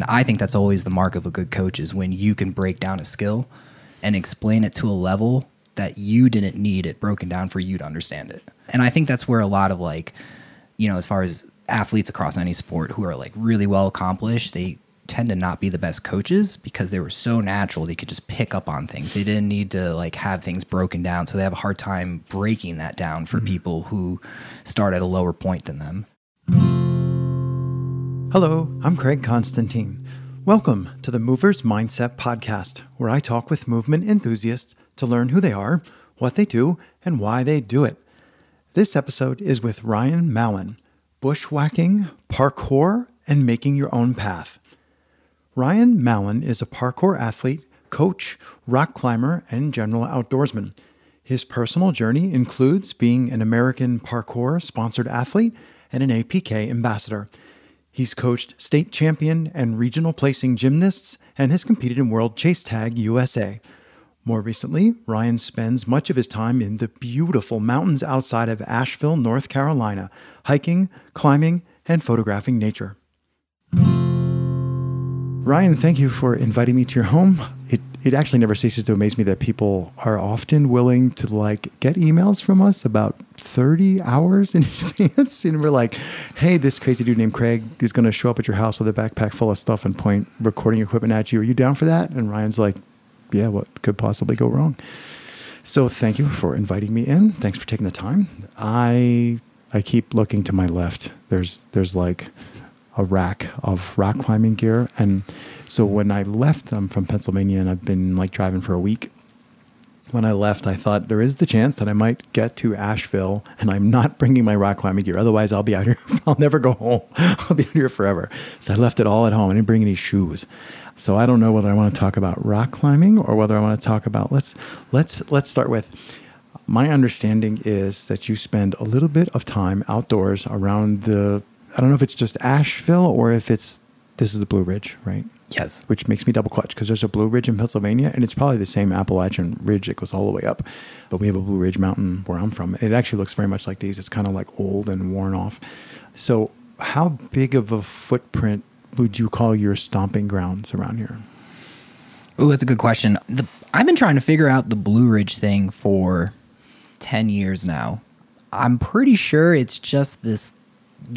And I think that's always the mark of a good coach is when you can break down a skill and explain it to a level that you didn't need it broken down for you to understand it. And I think that's where a lot of like, you know, as far as athletes across any sport who are like really well accomplished, they tend to not be the best coaches because they were so natural they could just pick up on things. They didn't need to like have things broken down, so they have a hard time breaking that down for mm-hmm. people who start at a lower point than them. Hello, I'm Craig Constantine. Welcome to the Movers Mindset Podcast, where I talk with movement enthusiasts to learn who they are, what they do, and why they do it. This episode is with Ryan Mallon, bushwhacking, parkour, and making your own path. Ryan Mallon is a parkour athlete, coach, rock climber, and general outdoorsman. His personal journey includes being an American parkour sponsored athlete and an APK ambassador. He's coached state champion and regional placing gymnasts and has competed in World Chase Tag USA. More recently, Ryan spends much of his time in the beautiful mountains outside of Asheville, North Carolina, hiking, climbing, and photographing nature. Ryan, thank you for inviting me to your home. It actually never ceases to amaze me that people are often willing to like get emails from us about 30 hours in advance. And we're like hey this crazy dude named craig is going to show up at your house with a backpack full of stuff and point recording equipment at you. Are you down for that? And ryan's like yeah what could possibly go wrong? So thank you for inviting me in. Thanks for taking the time. I i keep looking to my left. There's there's like a rack of rock climbing gear. And so when I left, I'm from Pennsylvania and I've been like driving for a week. When I left, I thought there is the chance that I might get to Asheville and I'm not bringing my rock climbing gear. Otherwise, I'll be out here. I'll never go home. I'll be out here forever. So I left it all at home. I didn't bring any shoes. So I don't know whether I want to talk about rock climbing or whether I want to talk about let's let's let's start with my understanding is that you spend a little bit of time outdoors around the I don't know if it's just Asheville or if it's this is the Blue Ridge, right? Yes. Which makes me double clutch because there's a Blue Ridge in Pennsylvania and it's probably the same Appalachian Ridge that goes all the way up. But we have a Blue Ridge mountain where I'm from. It actually looks very much like these. It's kind of like old and worn off. So, how big of a footprint would you call your stomping grounds around here? Oh, that's a good question. The, I've been trying to figure out the Blue Ridge thing for 10 years now. I'm pretty sure it's just this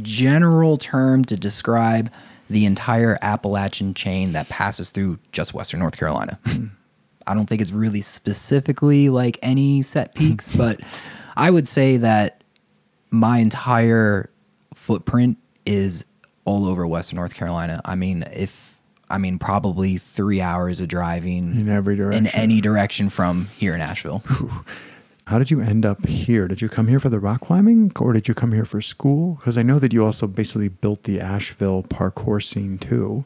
general term to describe the entire Appalachian chain that passes through just Western North Carolina. Hmm. I don't think it's really specifically like any set peaks, but I would say that my entire footprint is all over Western North Carolina. I mean, if I mean probably three hours of driving in every direction, in any direction from here in Asheville. How did you end up here? Did you come here for the rock climbing or did you come here for school? Because I know that you also basically built the Asheville parkour scene too.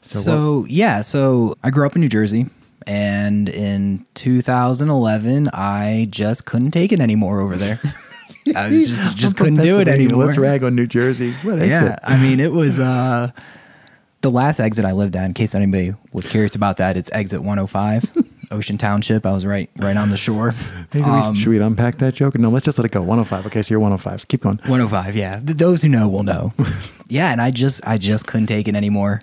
So, so yeah, so I grew up in New Jersey and in 2011 I just couldn't take it anymore over there. I just, just couldn't do it anymore. Let's rag on New Jersey. What yeah, I mean it was uh, the last exit I lived at. In case anybody was curious about that, it's exit 105. Ocean Township. I was right right on the shore. Maybe um, we, should we unpack that joke? No, let's just let it go. 105. Okay, so you're 105. Keep going. 105. Yeah, those who know will know. yeah, and I just I just couldn't take it anymore.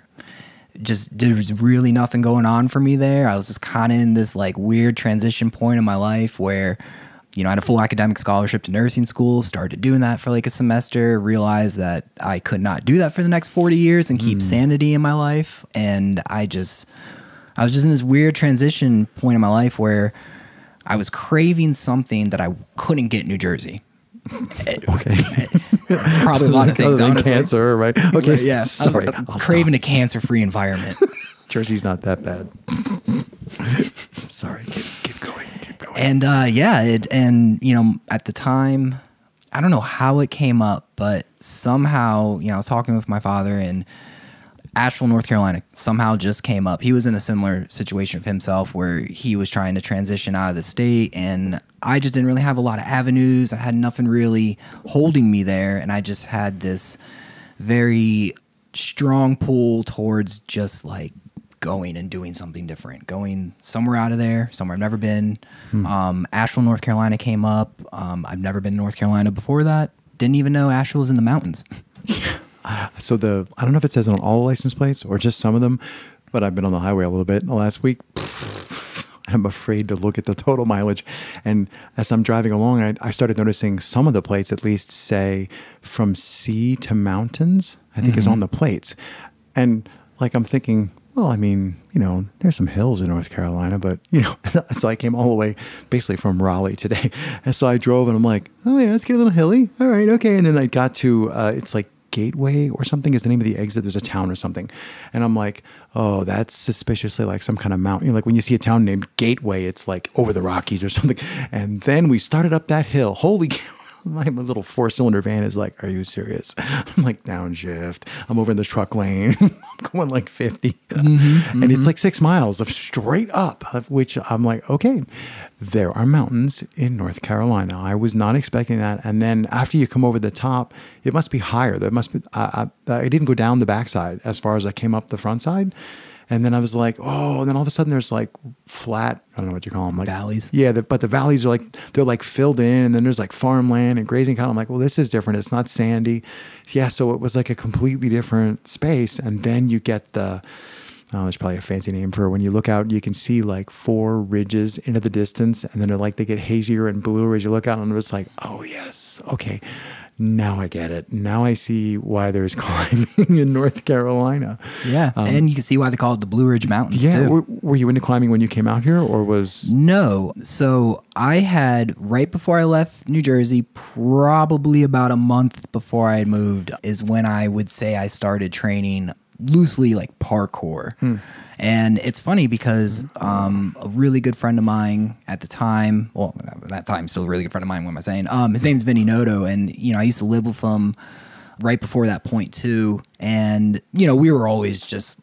Just there was really nothing going on for me there. I was just kind of in this like weird transition point in my life where you know, I had a full academic scholarship to nursing school, started doing that for like a semester, realized that I could not do that for the next 40 years and keep mm. sanity in my life. And I just I was just in this weird transition point in my life where I was craving something that I couldn't get in New Jersey. okay. Probably a lot of things. Other cancer, right? Okay. yeah. Sorry. I was craving a cancer free environment. Jersey's not that bad. Sorry. Keep, keep, going. Keep going. And uh, yeah, it, and, you know, at the time, I don't know how it came up, but somehow, you know, I was talking with my father and Asheville, North Carolina somehow just came up. He was in a similar situation of himself where he was trying to transition out of the state and I just didn't really have a lot of avenues. I had nothing really holding me there and I just had this very strong pull towards just like going and doing something different, going somewhere out of there, somewhere I've never been. Hmm. Um, Asheville, North Carolina came up. Um, I've never been to North Carolina before that. Didn't even know Asheville was in the mountains. Uh, so the I don't know if it says it on all the license plates or just some of them, but I've been on the highway a little bit in the last week. I'm afraid to look at the total mileage. And as I'm driving along, I, I started noticing some of the plates at least say from sea to mountains, I think is on the plates. And like I'm thinking, well, I mean, you know, there's some hills in North Carolina, but you know, so I came all the way basically from Raleigh today. And so I drove and I'm like, oh yeah, let's get a little hilly. All right, okay. And then I got to, uh, it's like Gateway or something is the name of the exit. There's a town or something. And I'm like, oh, that's suspiciously like some kind of mountain. Like when you see a town named Gateway, it's like over the Rockies or something. And then we started up that hill. Holy cow. My little four cylinder van is like, Are you serious? I'm like, downshift. I'm over in the truck lane. I'm going like 50. Mm-hmm, and it's mm-hmm. like six miles of straight up, of which I'm like, Okay, there are mountains in North Carolina. I was not expecting that. And then after you come over the top, it must be higher. There must be, I, I, I didn't go down the backside as far as I came up the front side. And then I was like, oh, and then all of a sudden there's like flat, I don't know what you call them, like Valleys? Yeah, the, but the valleys are like, they're like filled in, and then there's like farmland and grazing cattle. I'm like, well, this is different. It's not sandy. Yeah, so it was like a completely different space. And then you get the, oh, there's probably a fancy name for it. When you look out, you can see like four ridges into the distance, and then they're like they get hazier and bluer as you look out, and it's like, oh, yes, okay. Now I get it. Now I see why there's climbing in North Carolina. Yeah, and you can see why they call it the Blue Ridge Mountains Um, Yeah. too. Were, were you into climbing when you came out here, or was No. So I had right before I left New Jersey, probably about a month before I had moved, is when I would say I started training loosely like parkour. And it's funny because um, a really good friend of mine at the time, well, at that time, still a really good friend of mine, what am I saying? Um, his name's Vinny Noto. And, you know, I used to live with him right before that point too. And, you know, we were always just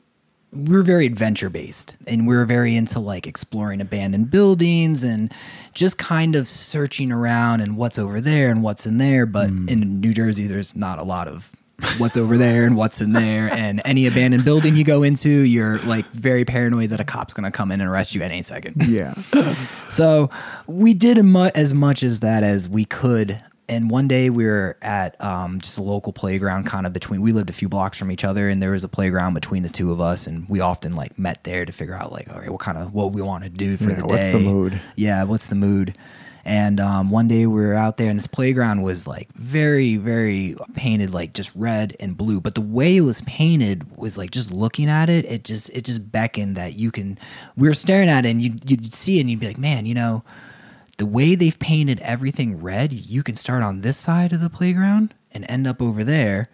we were very adventure based and we were very into like exploring abandoned buildings and just kind of searching around and what's over there and what's in there but in new jersey there's not a lot of what's over there and what's in there and any abandoned building you go into you're like very paranoid that a cop's going to come in and arrest you any second yeah? so we did as much as that as we could. And one day we were at um, just a local playground, kind of between. We lived a few blocks from each other, and there was a playground between the two of us, and we often like met there to figure out like, all right, what kind of what we want to do for Yeah, the day. what's the mood? Yeah, what's the mood? And um, one day we were out there, and this playground was like very, very painted, like just red and blue. But the way it was painted was like just looking at it, it just it just beckoned that you can. We were staring at it, and you'd, you'd see it, and you'd be like, man, you know, the way they've painted everything red, you can start on this side of the playground and end up over there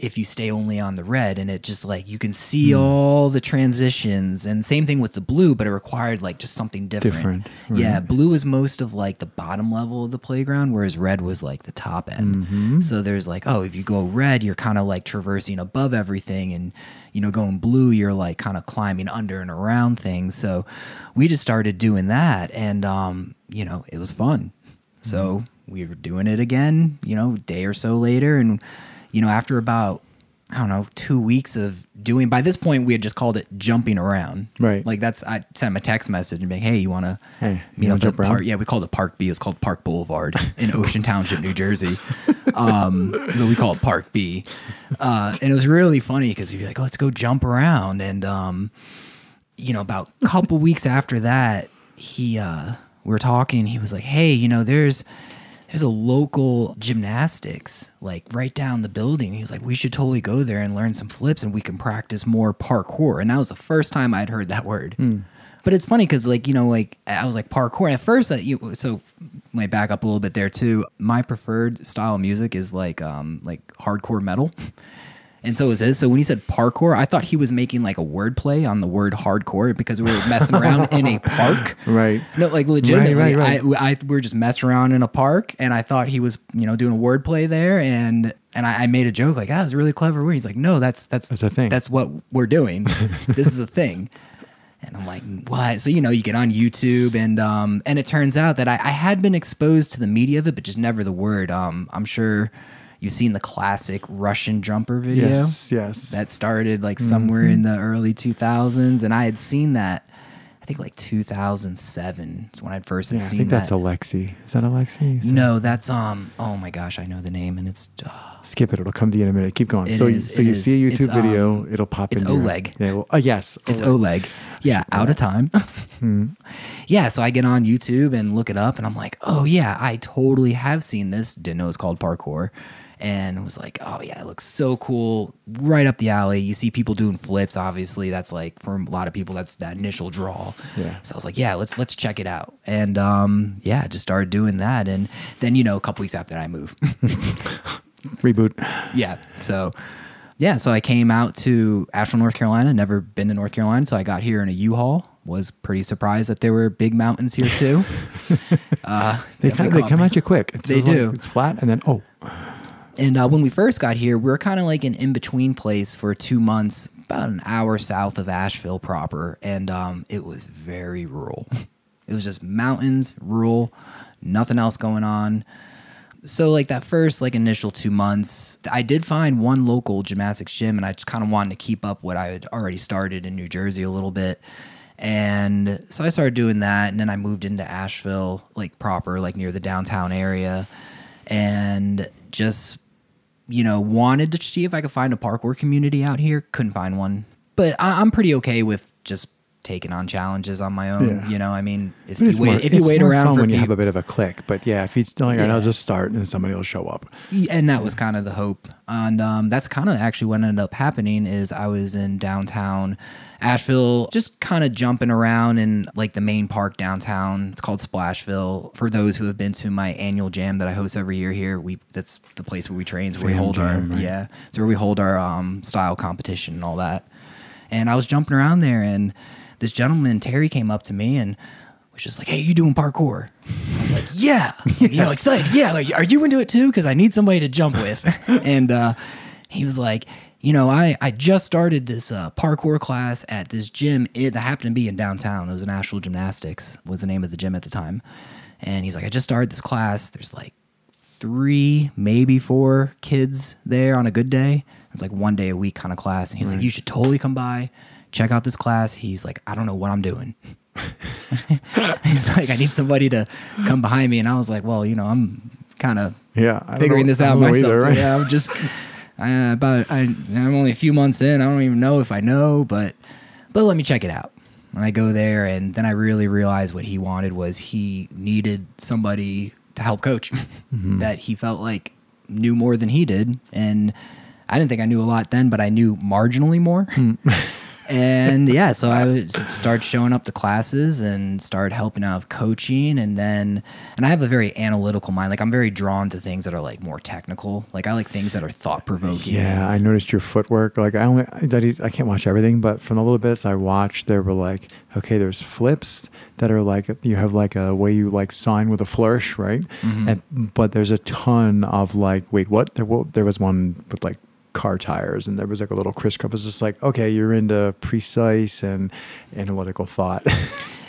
if you stay only on the red and it just like you can see hmm. all the transitions and same thing with the blue but it required like just something different, Different, yeah blue is most of like the bottom level of the playground whereas red was like the top end. Mm-hmm. So there's like oh if you go red you're kind of like traversing above everything and you know going blue you're like kind of climbing under and around things. So we just started doing that and um you know it was fun. So mm-hmm. we were doing it again you know a day or so later and you know after about I don't know, two weeks of doing. By this point, we had just called it jumping around. Right. Like that's I sent him a text message and be like, "Hey, you want to Hey, you meet wanna up jump around?" Park?" Yeah, we called it Park B. It's called Park Boulevard in Ocean Township, New Jersey. Um, but we call it Park B. Uh, and it was really funny because we'd be like, "Oh, let's go jump around." And um, you know, about a couple weeks after that, he uh, we were talking. He was like, "Hey, you know, there's." There's a local gymnastics like right down the building. He's like, we should totally go there and learn some flips and we can practice more parkour. And that was the first time I'd heard that word. But it's funny because like, you know, like I was like parkour. At first, uh, you, so might back up a little bit there too. My preferred style of music is like, um, like hardcore metal. And so is his. So when he said parkour, I thought he was making like a wordplay on the word hardcore because we were messing around in a park. Right. No, like legitimately, Right, right, I, I, we were just messing around in a park, and I thought he was, you know, doing a wordplay there, and and I, I made a joke like, "Ah, that's a really clever word." He's like, "No, that's that's That's a thing. That's what we're doing. this is a thing." And I'm like, "What?" So you know, you get on YouTube, and um, and it turns out that I, I had been exposed to the media of it, but just never the word. Um, I'm sure you've seen the classic Russian jumper video Yes. Yes. that started like somewhere in the early 2000s and i had seen that i think think like 2007 is when I first had Yeah, I seen think that's that. Alexi. Is that Alexi? Is that- no, that's um. Oh my gosh, I know the name, and it's uh, Skip it. It'll come to you in a minute. Keep going. It so, is, so you is. see a YouTube It's, um, video. It'll pop it's in. your- Oleg. Yeah. Well, uh, yes. It's Oleg. Yeah, out of time. Yeah, so I get on YouTube and look it up, and I'm like, oh yeah, I totally have seen this. Didn't know it was called parkour, and was like, oh yeah, it looks so cool, right up the alley. You see people doing flips. Obviously, that's like for a lot of people, that's that initial draw. Yeah. So I was like, yeah, let's let's check it out, and um, yeah, just started doing that, and then you know, a couple weeks after that, I moved. Reboot. yeah. So, yeah. So I came out to Asheville, North Carolina. Never been to North Carolina, so I got here in a U-Haul. Was pretty surprised that there were big mountains here too. uh, They come, they come at you quick. It's They just like- do. it's flat, and then oh, And uh, when we first got here, we were kind of like an in between place for two months, about an hour south of Asheville proper, and um, it was very rural. it was just mountains, rural, nothing else going on. So like that first like initial two months, I did find one local gymnastics gym, and I just kind of wanted to keep up what I had already started in New Jersey a little bit. And so I started doing that, and then I moved into Asheville, like proper, like near the downtown area, and just you know, wanted to see if I could find a parkour community out here. Couldn't find one, but I, I'm pretty okay with just taking on challenges on my own. Yeah. You know, I mean, if you wait, more, if you wait around for when you peop- have a bit of a click. But yeah, if he's telling you, Yeah. I'll just start, and somebody will show up. and that was kind of the hope and um, that's kind of actually what ended up happening is i was in downtown asheville just kind of jumping around in like the main park downtown it's called splashville for those who have been to my annual jam that i host every year here we that's the place where we train where we hold jam, our right. yeah it's where we hold our um, style competition and all that and i was jumping around there and this gentleman terry came up to me and was just like, "Hey, you doing parkour?" I was like, "Yeah," you know, excited. Yeah, like, are you into it too? Because I need somebody to jump with. and uh, he was like, "You know, I I just started this uh, parkour class at this gym it, that happened to be in downtown. It was National Gymnastics was the name of the gym at the time." And he's like, "I just started this class. There's like three, maybe four kids there on a good day. It's like one day a week kind of class. And he's like, you should totally come by, check out this class. He's like, I don't know what I'm doing. he's like, I need somebody to come behind me. And I was like, well, you know, I'm kind of Yeah, figuring this out myself. either, So, yeah, I'm just uh, about I, I'm only a few months in. I don't even know if I know, but but let me check it out. And I go there, and then I really realized what he wanted was he needed somebody to help coach Mm-hmm. that he felt like knew more than he did, and I didn't think I knew a lot then, but I knew marginally more. Hmm. and yeah, so I would start showing up to classes and start helping out with coaching, and then and I have a very analytical mind. Like I'm very drawn to things that are like more technical. Like I like things that are thought provoking. Yeah, I noticed your footwork. Like I only, I, I can't watch everything, but from the little bits I watched, there were like, okay, there's flips that are like you have like a way you like sign with a flourish, right? Mm-hmm. And but there's a ton of like, wait, what? There, wa- there was one with like car tires, and there was like a little crisscross. It was just like, okay, you're into precise and analytical thought.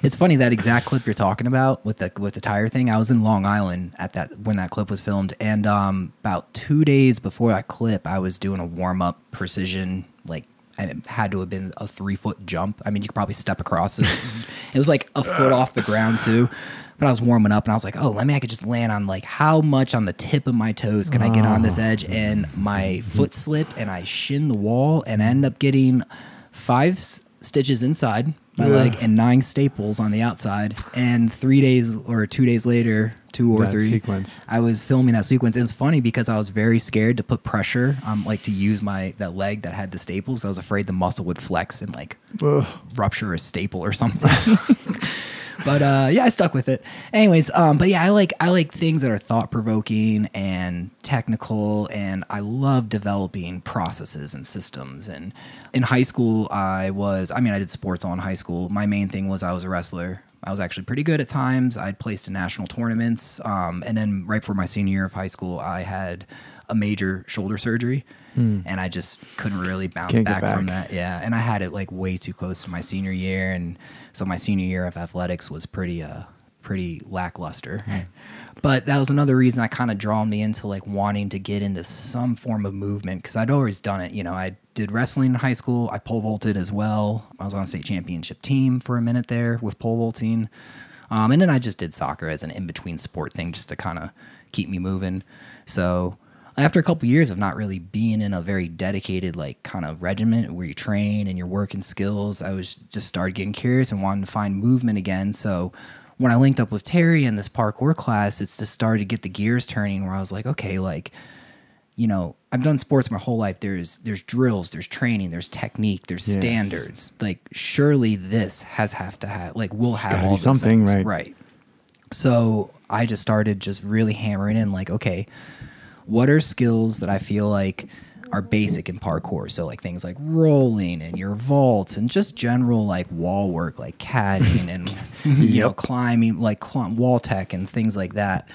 It's funny that exact clip you're talking about with the with the tire thing. I was in Long Island at that when that clip was filmed, and um, about two days before that clip, I was doing a warm up precision like. And it had to have been a three foot jump. I mean, you could probably step across this. it was like a foot off the ground too. But I was warming up and I was like, oh, let me, I could just land on like how much on the tip of my toes can I get on this oh. edge? And my foot slipped and I shinned the wall and I ended up getting five s- stitches inside my Yeah. leg and nine staples on the outside. And three days or two days later, two or That three, sequence. I was filming that sequence. And it's funny because I was very scared to put pressure on, like, to use my that leg that had the staples. I was afraid the muscle would flex and like Ugh. rupture a staple or something. but uh, yeah, I stuck with it. Anyways, um, but yeah, I like I like things that are thought provoking and technical, and I love developing processes and systems. And in high school, I was I mean, I did sports all in high school. My main thing was I was a wrestler. I was actually pretty good at times. I'd placed in national tournaments, um, and then right before my senior year of high school, I had a major shoulder surgery, and I just couldn't really bounce Can't back, from that. Yeah, and I had it like way too close to my senior year, and so my senior year of athletics was pretty uh pretty lackluster. But that was another reason I kind of drawn me into like wanting to get into some form of movement because I'd always done it. You know, I'd did wrestling in high school. I pole vaulted as well. I was on a state championship team for a minute there with pole vaulting. Um, and then I just did soccer as an in between sport thing just to kind of keep me moving. So after a couple years of not really being in a very dedicated like kind of regiment where you train and you're working skills, I was just started getting curious and wanted to find movement again. So when I linked up with Terry in this parkour class, it's just started to get the gears turning where I was like, okay, like, you know, I've done sports my whole life. There's there's drills, there's training, there's technique, there's Yes. standards. Like surely this has have to have like we'll have all something, things. right. Right. So I just started just really hammering in like, okay, what are skills that I feel like are basic in parkour? So like things like rolling and your vaults and just general like wall work, like caddying and you know climbing, like cl- wall tech and things like that.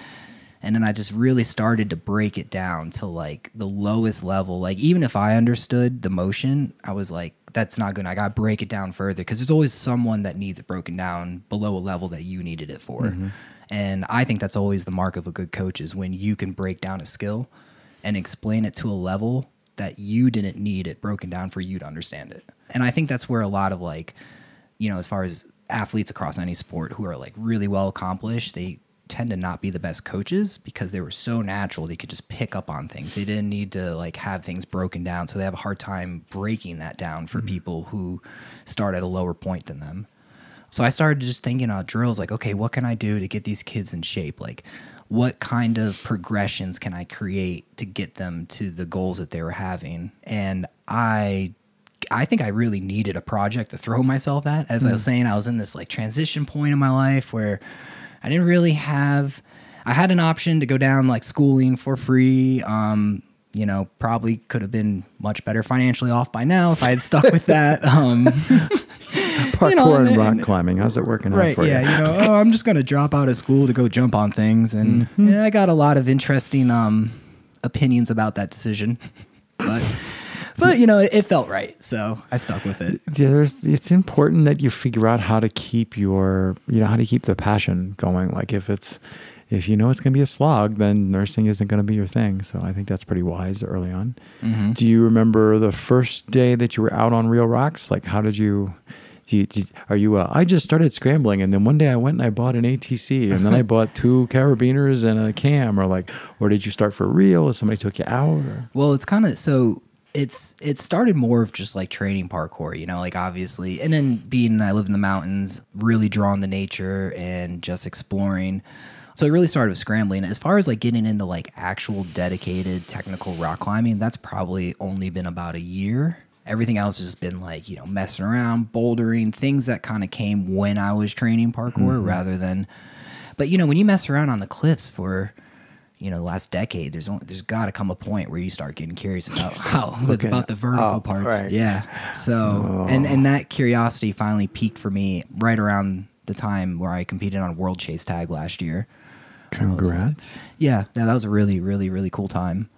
And then I just really started to break it down to like the lowest level. Like even if I understood the motion, I was like, that's not good. I got to break it down further because there's always someone that needs it broken down below a level that you needed it for. Mm-hmm. And I think that's always the mark of a good coach is when you can break down a skill and explain it to a level that you didn't need it broken down for you to understand it. And I think that's where a lot of like, you know, as far as athletes across any sport who are like really well accomplished, they tend to not be the best coaches because they were so natural they could just pick up on things. They didn't need to like have things broken down. So they have a hard time breaking that down for mm-hmm. people who start at a lower point than them. So I started just thinking about drills like, okay, what can I do to get these kids in shape? Like, what kind of progressions can I create to get them to the goals that they were having? And I I think I really needed a project to throw myself at. As I was mm. saying, I was in this like transition point in my life where I didn't really have I had an option to go down like schooling for free. Um, you know, probably could have been much better financially off by now if I had stuck with that. Um, Parkour know, and and- rock and- climbing. How's it working out for yeah you? Yeah, you know oh i'm just gonna drop out of school to go jump on things and yeah i got a lot of interesting um opinions about that decision but but you know it, it felt right so i stuck with it Yeah, there's, it's important that you figure out how to keep your, you know, how to keep the passion going. Like if it's, if you know it's going to be a slog, then nursing isn't going to be your thing. So I think that's pretty wise early on. Mm-hmm. Do you remember the first day that you were out on real rocks? Like how did you? Do you, did, are you? Uh, I just started scrambling, and then one day I went and I bought an ATC, and then I bought two carabiners and a cam, or like, or did you start for real? Or somebody took you out? Or? Well, it's kind of so it's it started more of just like training parkour, you know, like obviously, and then being that I live in the mountains, really drawn to nature and just exploring. So it really started with scrambling. As far as like getting into like actual dedicated technical rock climbing, that's probably only been about a year. Everything else has just been like, you know, messing around, bouldering, things that kind of came when I was training parkour mm-hmm. rather than but you know, when you mess around on the cliffs for you know the last decade, there's only, there's got to come a point where you start getting curious about how looking about the vertical up, parts. right. Yeah. So and and oh. that curiosity finally peaked for me right around the time where I competed on World Chase Tag last year. Congrats! Yeah, yeah, that was a really, really, really cool time.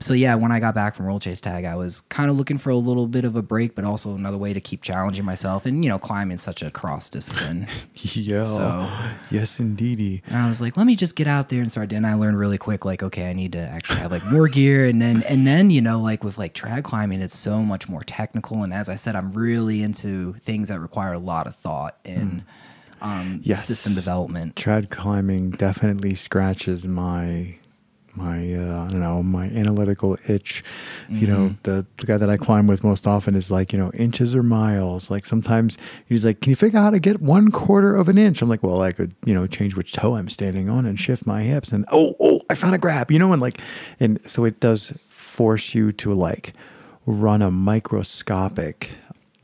So yeah, when I got back from World Chase Tag, I was kind of looking for a little bit of a break, but also another way to keep challenging myself. And you know, climbing such a cross discipline. Yeah. So- yes, indeedy. And I was like, let me just get out there and start. And I learned really quick, like, okay, I need to actually have like more gear. And then, and then, you know, like with like trad climbing, it's so much more technical. And as I said, I'm really into things that require a lot of thought and um, Yes. system development. Trad climbing definitely scratches my my uh, I don't know my analytical itch. You know, the, the guy that I climb with most often is like you know inches or miles. Like sometimes he's like, "Can you figure out how to get one quarter of an inch?" I'm like, "Well, I could you know change which toe I'm standing on and shift my hips." And oh oh, I found a grab. You know, and like and so it does force you to like run a microscopic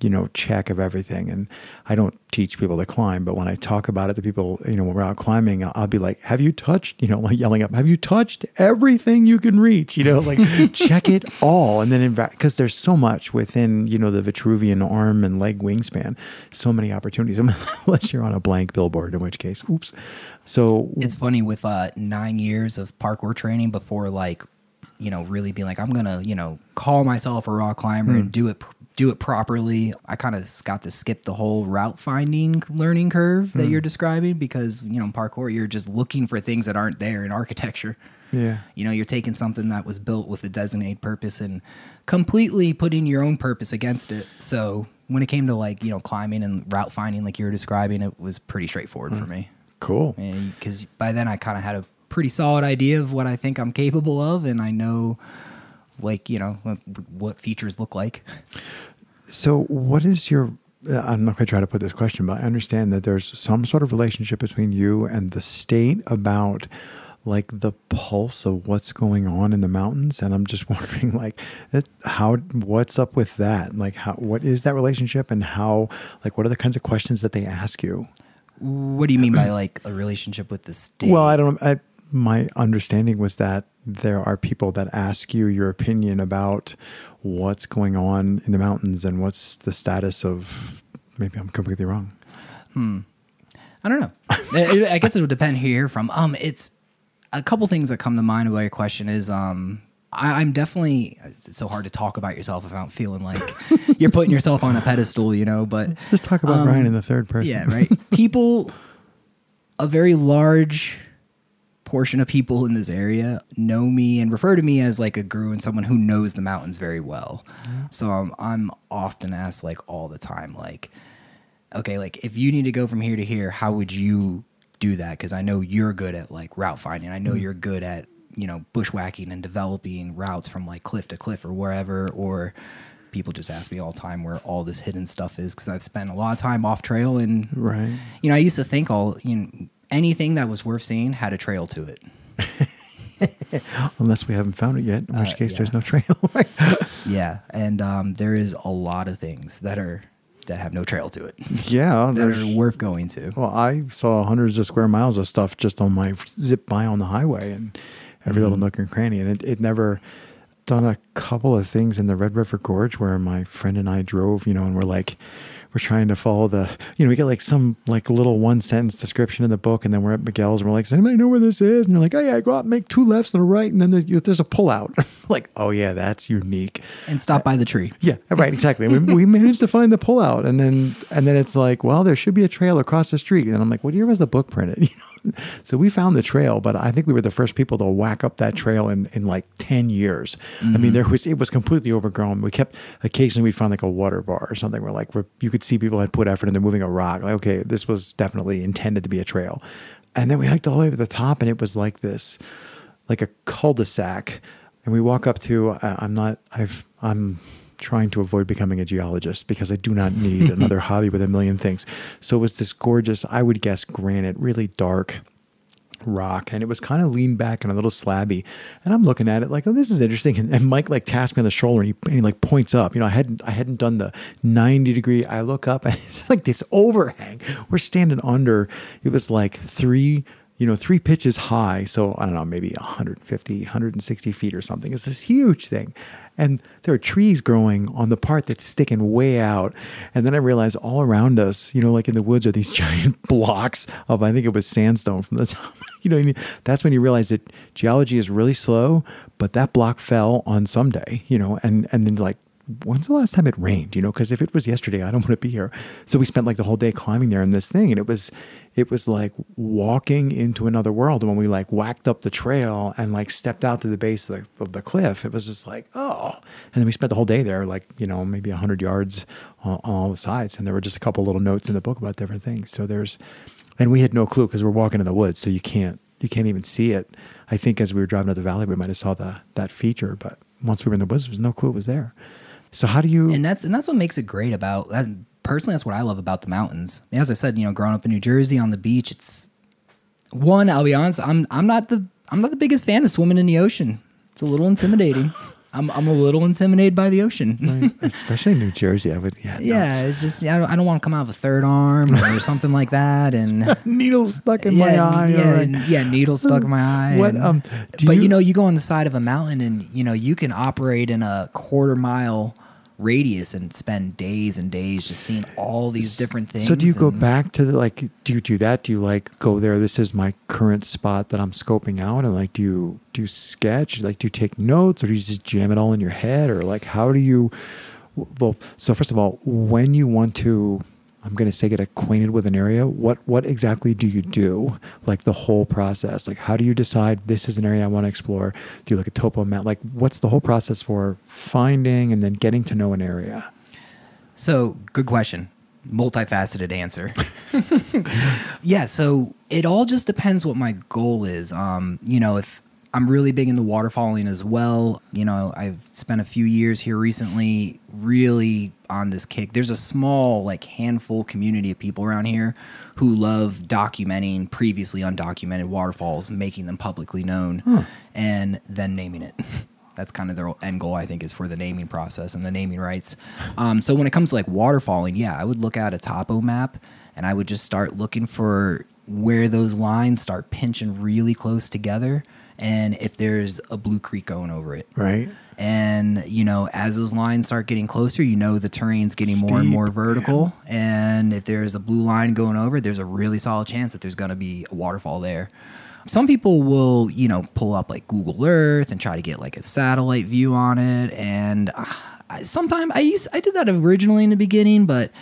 you know, check of everything. And I don't teach people to climb, but when I talk about it the people, you know, when we're out climbing, I'll, I'll be like, have you touched, you know, like yelling up, have you touched everything you can reach? You know, like check it all. And then, because there's so much within, you know, the Vitruvian arm and leg wingspan, so many opportunities, unless you're on a blank billboard, in which case, oops. So It's funny with uh, nine years of parkour training before like, you know, really being like, I'm gonna, you know, call myself a rock climber and do it, do it properly. I kind of got to skip the whole route finding learning curve that hmm. you're describing because you know, in parkour, you're just looking for things that aren't there in architecture. Yeah. You know, you're taking something that was built with a designated purpose and completely putting your own purpose against it. So when it came to like, you know, climbing and route finding, like you were describing, it was pretty straightforward hmm. for me. Cool. Because by then I kind of had a pretty solid idea of what I think I'm capable of, and I know, like, you know, what, features look like. So, what is your? uh, I'm not going to try to put this question, but I understand that there's some sort of relationship between you and the state about like the pulse of what's going on in the mountains and i'm just wondering like it, how what's up with that like how what is that relationship and how like what are the kinds of questions that they ask you What do you mean by like a relationship with the state? well i don't I, my understanding was that there are people that ask you your opinion about what's going on in the mountains and what's the status of maybe i'm completely wrong Hmm. I don't know. I guess it would depend who you hear from. Um, it's a couple things that come to mind about your question is um, I, I'm definitely. It's so hard to talk about yourself without feeling like you're putting yourself on a pedestal, you know. But just talk about Um, ryan in the third person yeah, right. People, a very large portion of people in this area know me and refer to me as like a guru and someone who knows the mountains very well. So um, I'm often asked like all the time, like, okay, like if you need to go from here to here, how would you do that? Because I know you're good at like route finding. I know you're good at you know bushwhacking and developing routes from like cliff to cliff or wherever. Or people just ask me all the time where all this hidden stuff is because I've spent a lot of time off trail and right you know I used to think all you know anything that was worth seeing had a trail to it. unless we haven't found it yet in which Uh, case yeah. there's no trail Yeah, and um, there is a lot of things that are that have no trail to it yeah that are worth going to. Well, I saw hundreds of square miles of stuff just on my zip by on the highway and every little nook and cranny. And it, it never done a couple of things in the Red River Gorge where my friend and I drove, you know, and we're like, we're trying to follow the, you know, we get like some like little one sentence description in the book, and then we're at Miguel's and we're like, does anybody know where this is? And they're like, oh yeah, go out and make two lefts and a right, and then there, there's a pull out. like, oh yeah, that's unique. And stop by the tree. Yeah, right, exactly. we, we managed to find the pullout, and then and then it's like, well, there should be a trail across the street, and I'm like, what year was the book printed? You know? so we found the trail, but I think we were the first people to whack up that trail in, in like ten years. I mean, there was it was completely overgrown. We kept occasionally we'd find like a water bar or something where like where you could see people had put effort into moving a rock. Like, okay, this was definitely intended to be a trail, and then we hiked all the way to the top, and it was like this, like a cul-de-sac and we walk up to uh, i'm not i've i'm trying to avoid becoming a geologist because i do not need another hobby with a million things. So it was this gorgeous i would guess granite really dark rock and it was kind of leaned back and a little slabby. And i'm looking at it like oh this is interesting. And, and mike like taps me on the shoulder and he, and he like points up. You know i hadn't i hadn't done the 90 degree i look up and it's like this overhang. We're standing under it was like three you know three pitches high so i don't know maybe 150 160 feet or something it's this huge thing and there are trees growing on the part that's sticking way out. And then I realized all around us, you know, like in the woods, are these giant blocks of I think it was sandstone from the top. you know, what I mean? that's when you realize that geology is really slow, but that block fell on some day, you know, and and then like when's the last time it rained you know because if it was yesterday i don't want to be here so we spent like the whole day climbing there in this thing and it was it was like walking into another world and when we like whacked up the trail and like stepped out to the base of the, of the cliff. It was just like oh. And then we spent the whole day there like you know maybe 100 yards on, all the sides. And there were just a couple little notes in the book about different things. So there's and we had no clue because we're walking in the woods so you can't you can't even see it. I think as we were driving up the valley we might have saw the that feature but once we were in the woods there was no clue it was there. So how do you? and that's and that's what makes it great about personally that's what i love about the mountains as i said you know growing up in new jersey on the beach it's one i'll be honest i'm i'm not the i'm not the biggest fan of swimming in the ocean it's a little intimidating i'm i'm a little intimidated by the ocean especially New Jersey, I would. Yeah. yeah it's just I don't, I don't want to come out of a third arm or something like that and Needle stuck in yeah, my eye. yeah, and- yeah, needle stuck in my eye. What, and- um, do but you, you- know, you go on the side of a mountain, and you know you can operate in a quarter mile radius and spend days and days just seeing all these different things. So do you go back to the like? Do you do that? Do you like go there? This is my current spot that I'm scoping out, and like, do you do you sketch? Like, do you take notes, or do you just jam it all in your head, or like, how do you? Well, so first of all, when you want to I'm going to say get acquainted with an area. What what exactly do you do? Like the whole process. Like how do you decide this is an area I want to explore? Do you look at topo map? Like what's the whole process for finding and then getting to know an area? So, good question. Multifaceted answer. yeah, so it all just depends what my goal is. Um, you know, if I'm really big into waterfalling as well, you know, I've spent a few years here recently really on this kick. There's a small, like, handful community of people around here who love documenting previously undocumented waterfalls, making them publicly known, and then naming it. That's kind of their end goal, I think, is for the naming process and the naming rights. Um, so when it comes to like waterfalling, yeah, I would look at a topo map and I would just start looking for where those lines start pinching really close together and if there's a blue creek going over it. Right. And you know, as those lines start getting closer, you know the terrain's getting more and more Steep, vertical. And if there's a blue line going over, there's a really solid chance that there's going to be a waterfall there. Some people will, you know, pull up like Google Earth and try to get like a satellite view on it. And uh, sometimes I used I did that originally in the beginning, but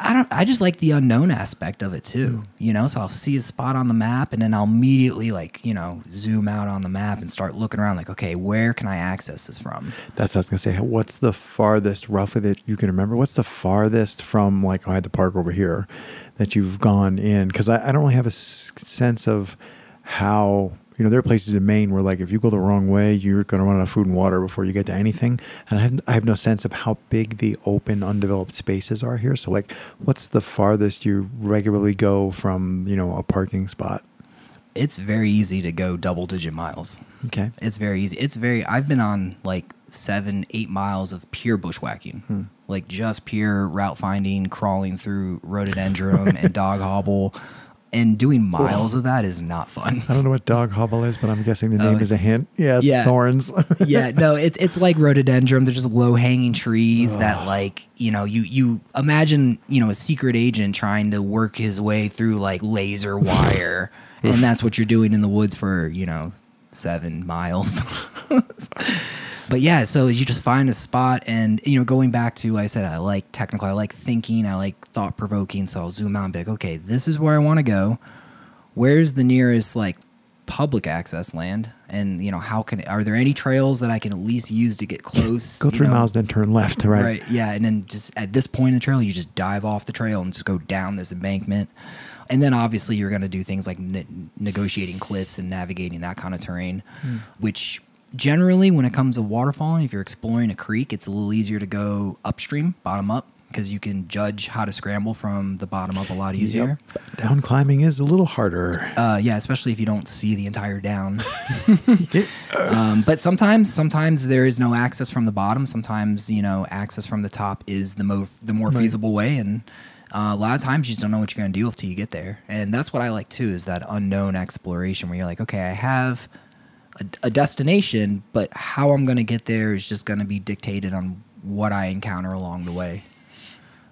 I don't. I just like the unknown aspect of it too. Mm. You know, so I'll see a spot on the map, and then I'll immediately like you know zoom out on the map and start looking around. Like, okay, where can I access this from? That's what I was gonna say. What's the farthest, roughly, that you can remember? What's the farthest from like oh, I had the park over here that you've gone in? Because I, I don't really have a s- sense of how you know there are places in Maine where like if you go the wrong way, you're gonna run out of food and water before you get to anything. And I have I have no sense of how big the open, undeveloped spaces are here. So like, what's the farthest you regularly go from you know a parking spot? It's very easy to go double digit miles. Okay. It's very easy. It's very. I've been on like seven, eight miles of pure bushwhacking, hmm. like just pure route finding, crawling through rhododendron and dog hobble, and doing miles of that is not fun. I don't know what dog hobble is, but I'm guessing the name Oh, is a hint. Yes, yeah. thorns. yeah, no, it's it's like rhododendron. They're just low hanging trees that like you know you you imagine you know a secret agent trying to work his way through like laser wire, and that's what you're doing in the woods for you know seven miles. but yeah, so you just find a spot, and you know going back to like I said I like technical, I like thinking, I like thought provoking. So I'll zoom out and be like, okay, this is where I want to go where's the nearest like public access land and you know how can are there any trails that i can at least use to get close Go three know? miles, then turn left. Right. right yeah and then just at this point in the trail you just dive off the trail and just go down this embankment and then obviously you're going to do things like ne- negotiating cliffs and navigating that kind of terrain hmm. which generally when it comes to waterfalling if you're exploring a creek it's a little easier to go upstream bottom up because you can judge how to scramble from the bottom up a lot easier Yep. Down climbing is a little harder. uh, yeah, especially if you don't see the entire down. um, but sometimes, sometimes there is no access from the bottom. Sometimes you know access from the top is the more the more Right. feasible way, and uh, a lot of times you just don't know what you're going to do until you get there. And that's what I like too is that unknown exploration where you're like, okay, I have a, a destination, but how I'm going to get there is just going to be dictated on what I encounter along the way.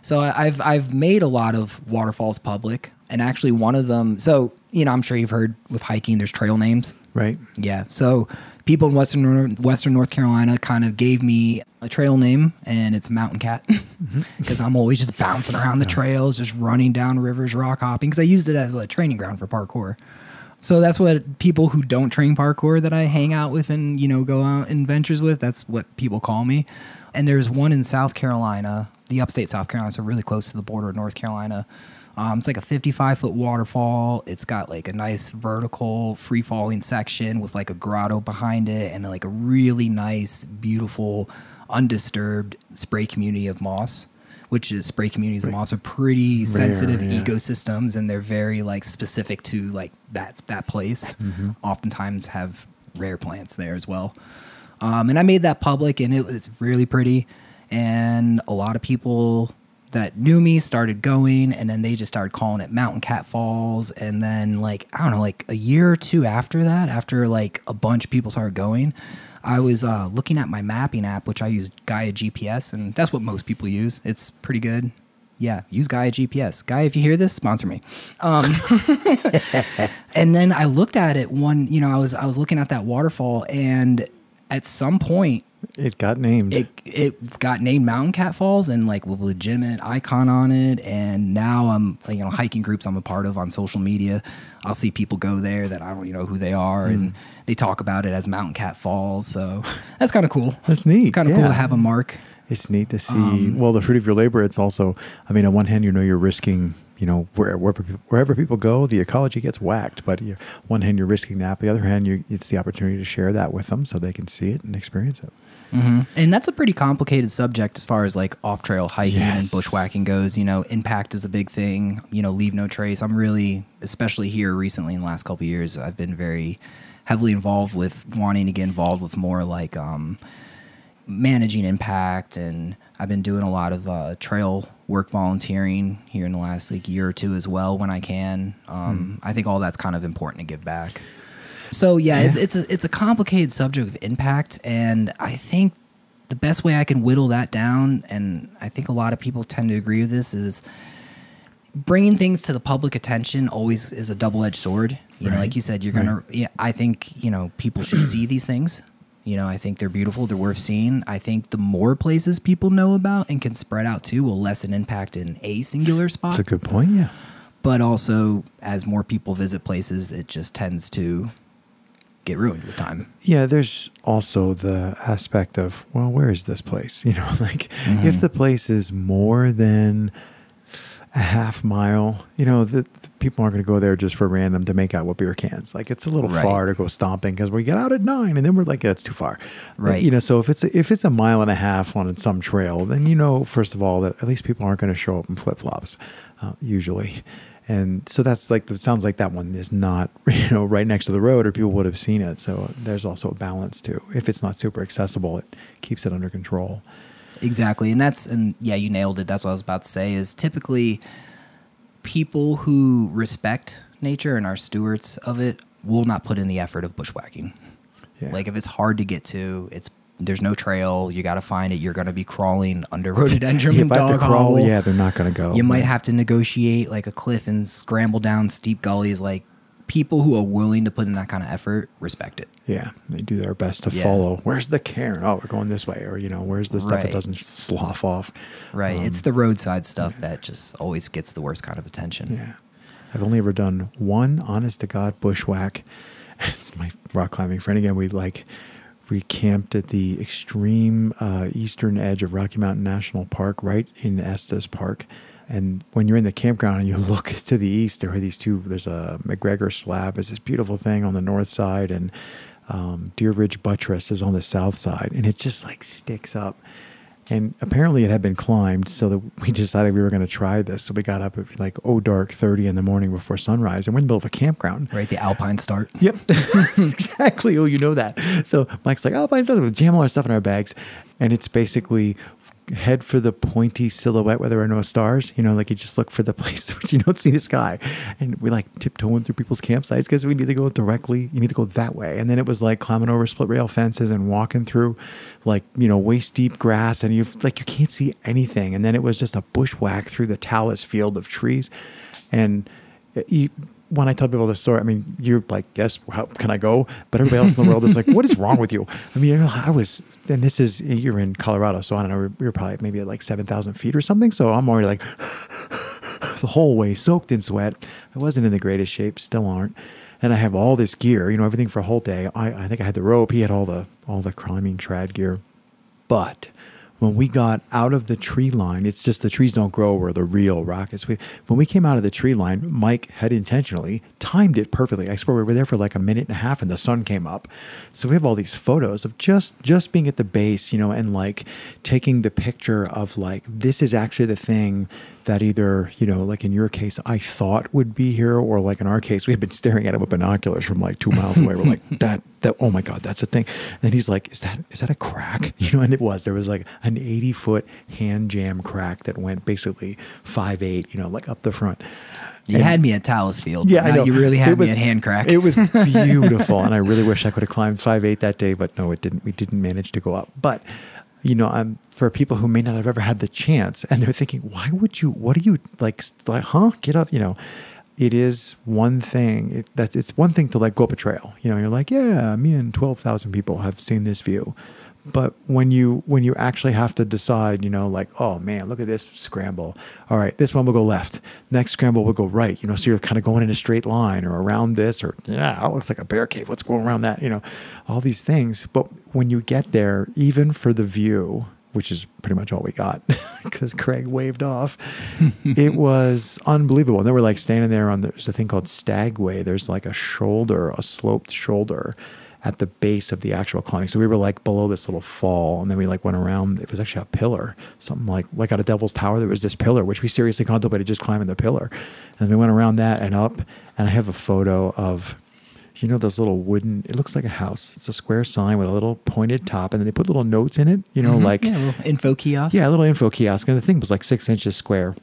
So I've I've made a lot of waterfalls public, and actually one of them. So you know, I'm sure you've heard with hiking, there's trail names. Right. Yeah. So people in western Western North Carolina kind of gave me a trail name, and it's Mountain Cat mm-hmm. because I'm always just bouncing around the trails, just running down rivers, rock hopping. Because I used it as a training ground for parkour. So that's what people who don't train parkour that I hang out with and you know go out in ventures with. That's what people call me. And there's one in South Carolina, the upstate South Carolina, so really close to the border of North Carolina. Um, it's like a 55 foot waterfall. It's got like a nice vertical free falling section with like a grotto behind it and like a really nice, beautiful, undisturbed spray community of moss. Which is spray communities moss are pretty sensitive yeah. ecosystems and they're very like specific to like that that place. Oftentimes have rare plants there as well. Um, and I made that public, and it was really pretty. And a lot of people that knew me started going, and then they just started calling it Mountain Cat Falls. And then, like I don't know, like a year or two after that, after like a bunch of people started going, I was uh, looking at my mapping app, which I use Gaia GPS, and that's what most people use. It's pretty good. Yeah, use Gaia GPS. Gaia, if you hear this, sponsor me. Um, and then I looked at it one, you know, I was I was looking at that waterfall, and at some point It got named. it it got named Mountain Cat Falls and like with legitimate icon on it. And now I'm, you know, hiking groups I'm a part of on social media. I'll see people go there that I don't, you know, who they are, and they talk about it as Mountain Cat Falls. So that's kind of cool. That's neat, It's kind of cool to have a mark. It's neat to see. Um, well, the fruit of your labor. It's also, I mean, on one hand, you know, you're risking, you know, where, wherever wherever people go, the ecology gets whacked. But one hand, you're risking that. The other hand, you, it's the opportunity to share that with them so they can see it and experience it. Hmm And that's a pretty complicated subject as far as like off trail hiking and bushwhacking goes. You know, impact is a big thing. You know, leave no trace. I'm really, especially here recently in the last couple of years, I've been very heavily involved with wanting to get involved with more like um, managing impact and I've been doing a lot of uh, trail work volunteering here in the last like year or two as well when I can. Um, I think all that's kind of important to give back. So yeah, it's it's a, it's a complicated subject of impact, and I think the best way I can whittle that down, and I think a lot of people tend to agree with this, is bringing things to the public attention always is a double edged sword. You know, like you said, you're gonna. Yeah, I think you know people should see these things. You know, I think they're beautiful. They're worth seeing. I think the more places people know about and can spread out to will lessen impact in a singular spot That's a good point. Yeah. but also as more people visit places, it just tends to get ruined with time. Yeah, there's also the aspect of, well, where is this place? You know, like Mm-hmm. if the place is more than a half mile, you know, the, the people aren't going to go there just for random to make out with beer cans. Like it's a little Right. far to go stomping because we get out at nine and then we're like, yeah, it's too far. Right. You know, so if it's a, if it's a mile and a half on some trail, then you know, first of all, that at least people aren't going to show up in flip flops, uh, usually. And so that's like, it sounds like that one is not, you know, right next to the road or people would have seen it. So there's also a balance too. If it's not super accessible, it keeps it under control. Exactly. And that's, and yeah, you nailed it. That's what I was about to say is typically people who respect nature and are stewards of it will not put in the effort of bushwhacking. Yeah. Like if it's hard to get to, it's, there's no trail. You got to find it. You're going to be crawling under rhododendron Yeah, and if I have dog to crawl, hobble. yeah, they're not going to go. You might have to negotiate like a cliff and scramble down steep gullies. Like people who are willing to put in that kind of effort respect it. Yeah, they do their best to Yeah. follow. Where's the cairn? Oh, we're going this way. Or, you know, where's the stuff that doesn't slough off? Right. Um, it's the roadside stuff that just always gets the worst kind of attention. Yeah. I've only ever done one honest to God bushwhack. It's my rock climbing friend again. We like, we camped at the extreme uh, eastern edge of Rocky Mountain National Park, right in Estes Park. And when you're in the campground and you look to the east, there are these two. There's a McGregor slab. It's this beautiful thing on the north side, and um, Deer Ridge Buttress is on the south side, and it just like sticks up. And apparently it had been climbed, so that we decided we were going to try this. So we got up at like oh dark thirty in the morning before sunrise, and we're in the middle of a campground. Right. The alpine start. Yep, exactly. Oh, you know that. So Mike's like, "Oh, fine stuff." We jam all our stuff in our bags, and it's basically head for the pointy silhouette where there are no stars. You know, like you just look for the place where you don't see the sky, and we like tiptoeing through people's campsites because we need to go directly. You need to go that way, and then it was like climbing over split rail fences and walking through, like you know, waist deep grass, and you like you can't see anything. And then it was just a bushwhack through the talus field of trees, and eh, you, when I tell people this story, I mean, you're like, yes, how can I go? But everybody else in the world is like, what is wrong with you? I mean, I was, and this is, you're in Colorado, so I don't know, were probably maybe at like 7,000 feet or something. So I'm already like the whole way soaked in sweat. I wasn't in the greatest shape, still aren't. And I have all this gear, you know, everything for a whole day. I, I think I had the rope. He had all the, all the climbing trad gear. But when we got out of the tree line, it's just the trees don't grow where the real rock is. We, when we came out of the tree line, Mike had intentionally timed it perfectly. I swear we were there for like a minute and a half and the sun came up. So we have all these photos of just just being at the base, you know, and like taking the picture of like this is actually the thing that either, you know, like in your case, I thought would be here, or like in our case, we had been staring at it with binoculars from like two miles away. We're like, that, that, oh my God, that's a thing. And he's like, is that, is that a crack? You know, and it was, there was like an 80 foot hand jam crack that went basically five, eight, you know, like up the front. You And- had me at Talus Field. yeah, I know. You really had It me at hand crack. It was beautiful, and I really wish I could have climbed five eight that day, but no, it didn't. We didn't manage to go up. But you know, um, for people who may not have ever had the chance, and they're thinking, why would you? What are you like? Like, huh? Get up, you know. It is one thing. It, it's one thing to like go up a trail. You know, you're like, yeah, me and twelve thousand people have seen this view. But when you when you actually have to decide, you know, like, oh man, look at this scramble. All right, this one will go left. Next scramble will go right. You know, so you're kind of going in a straight line or around this, or yeah, it looks like a bear cave. Let's go around that. You know, all these things. But when you get there, even for the view, which is pretty much all we got because Craig waved off. it was unbelievable. And then we're like standing there on there's a thing called Stagway. There's like a shoulder, a sloped shoulder at the base of the actual climbing. So we were like below this little fall, and then we like went around. It was actually a pillar, something like like at a Devil's Tower. There was this pillar, which we seriously contemplated just climbing the pillar, and we went around that and up. And I have a photo of you know those little wooden it looks like a house it's a square sign with a little pointed top and then they put little notes in it you know like Mm-hmm. Yeah, a little info kiosk. yeah, a little info kiosk, and the thing was like six inches square.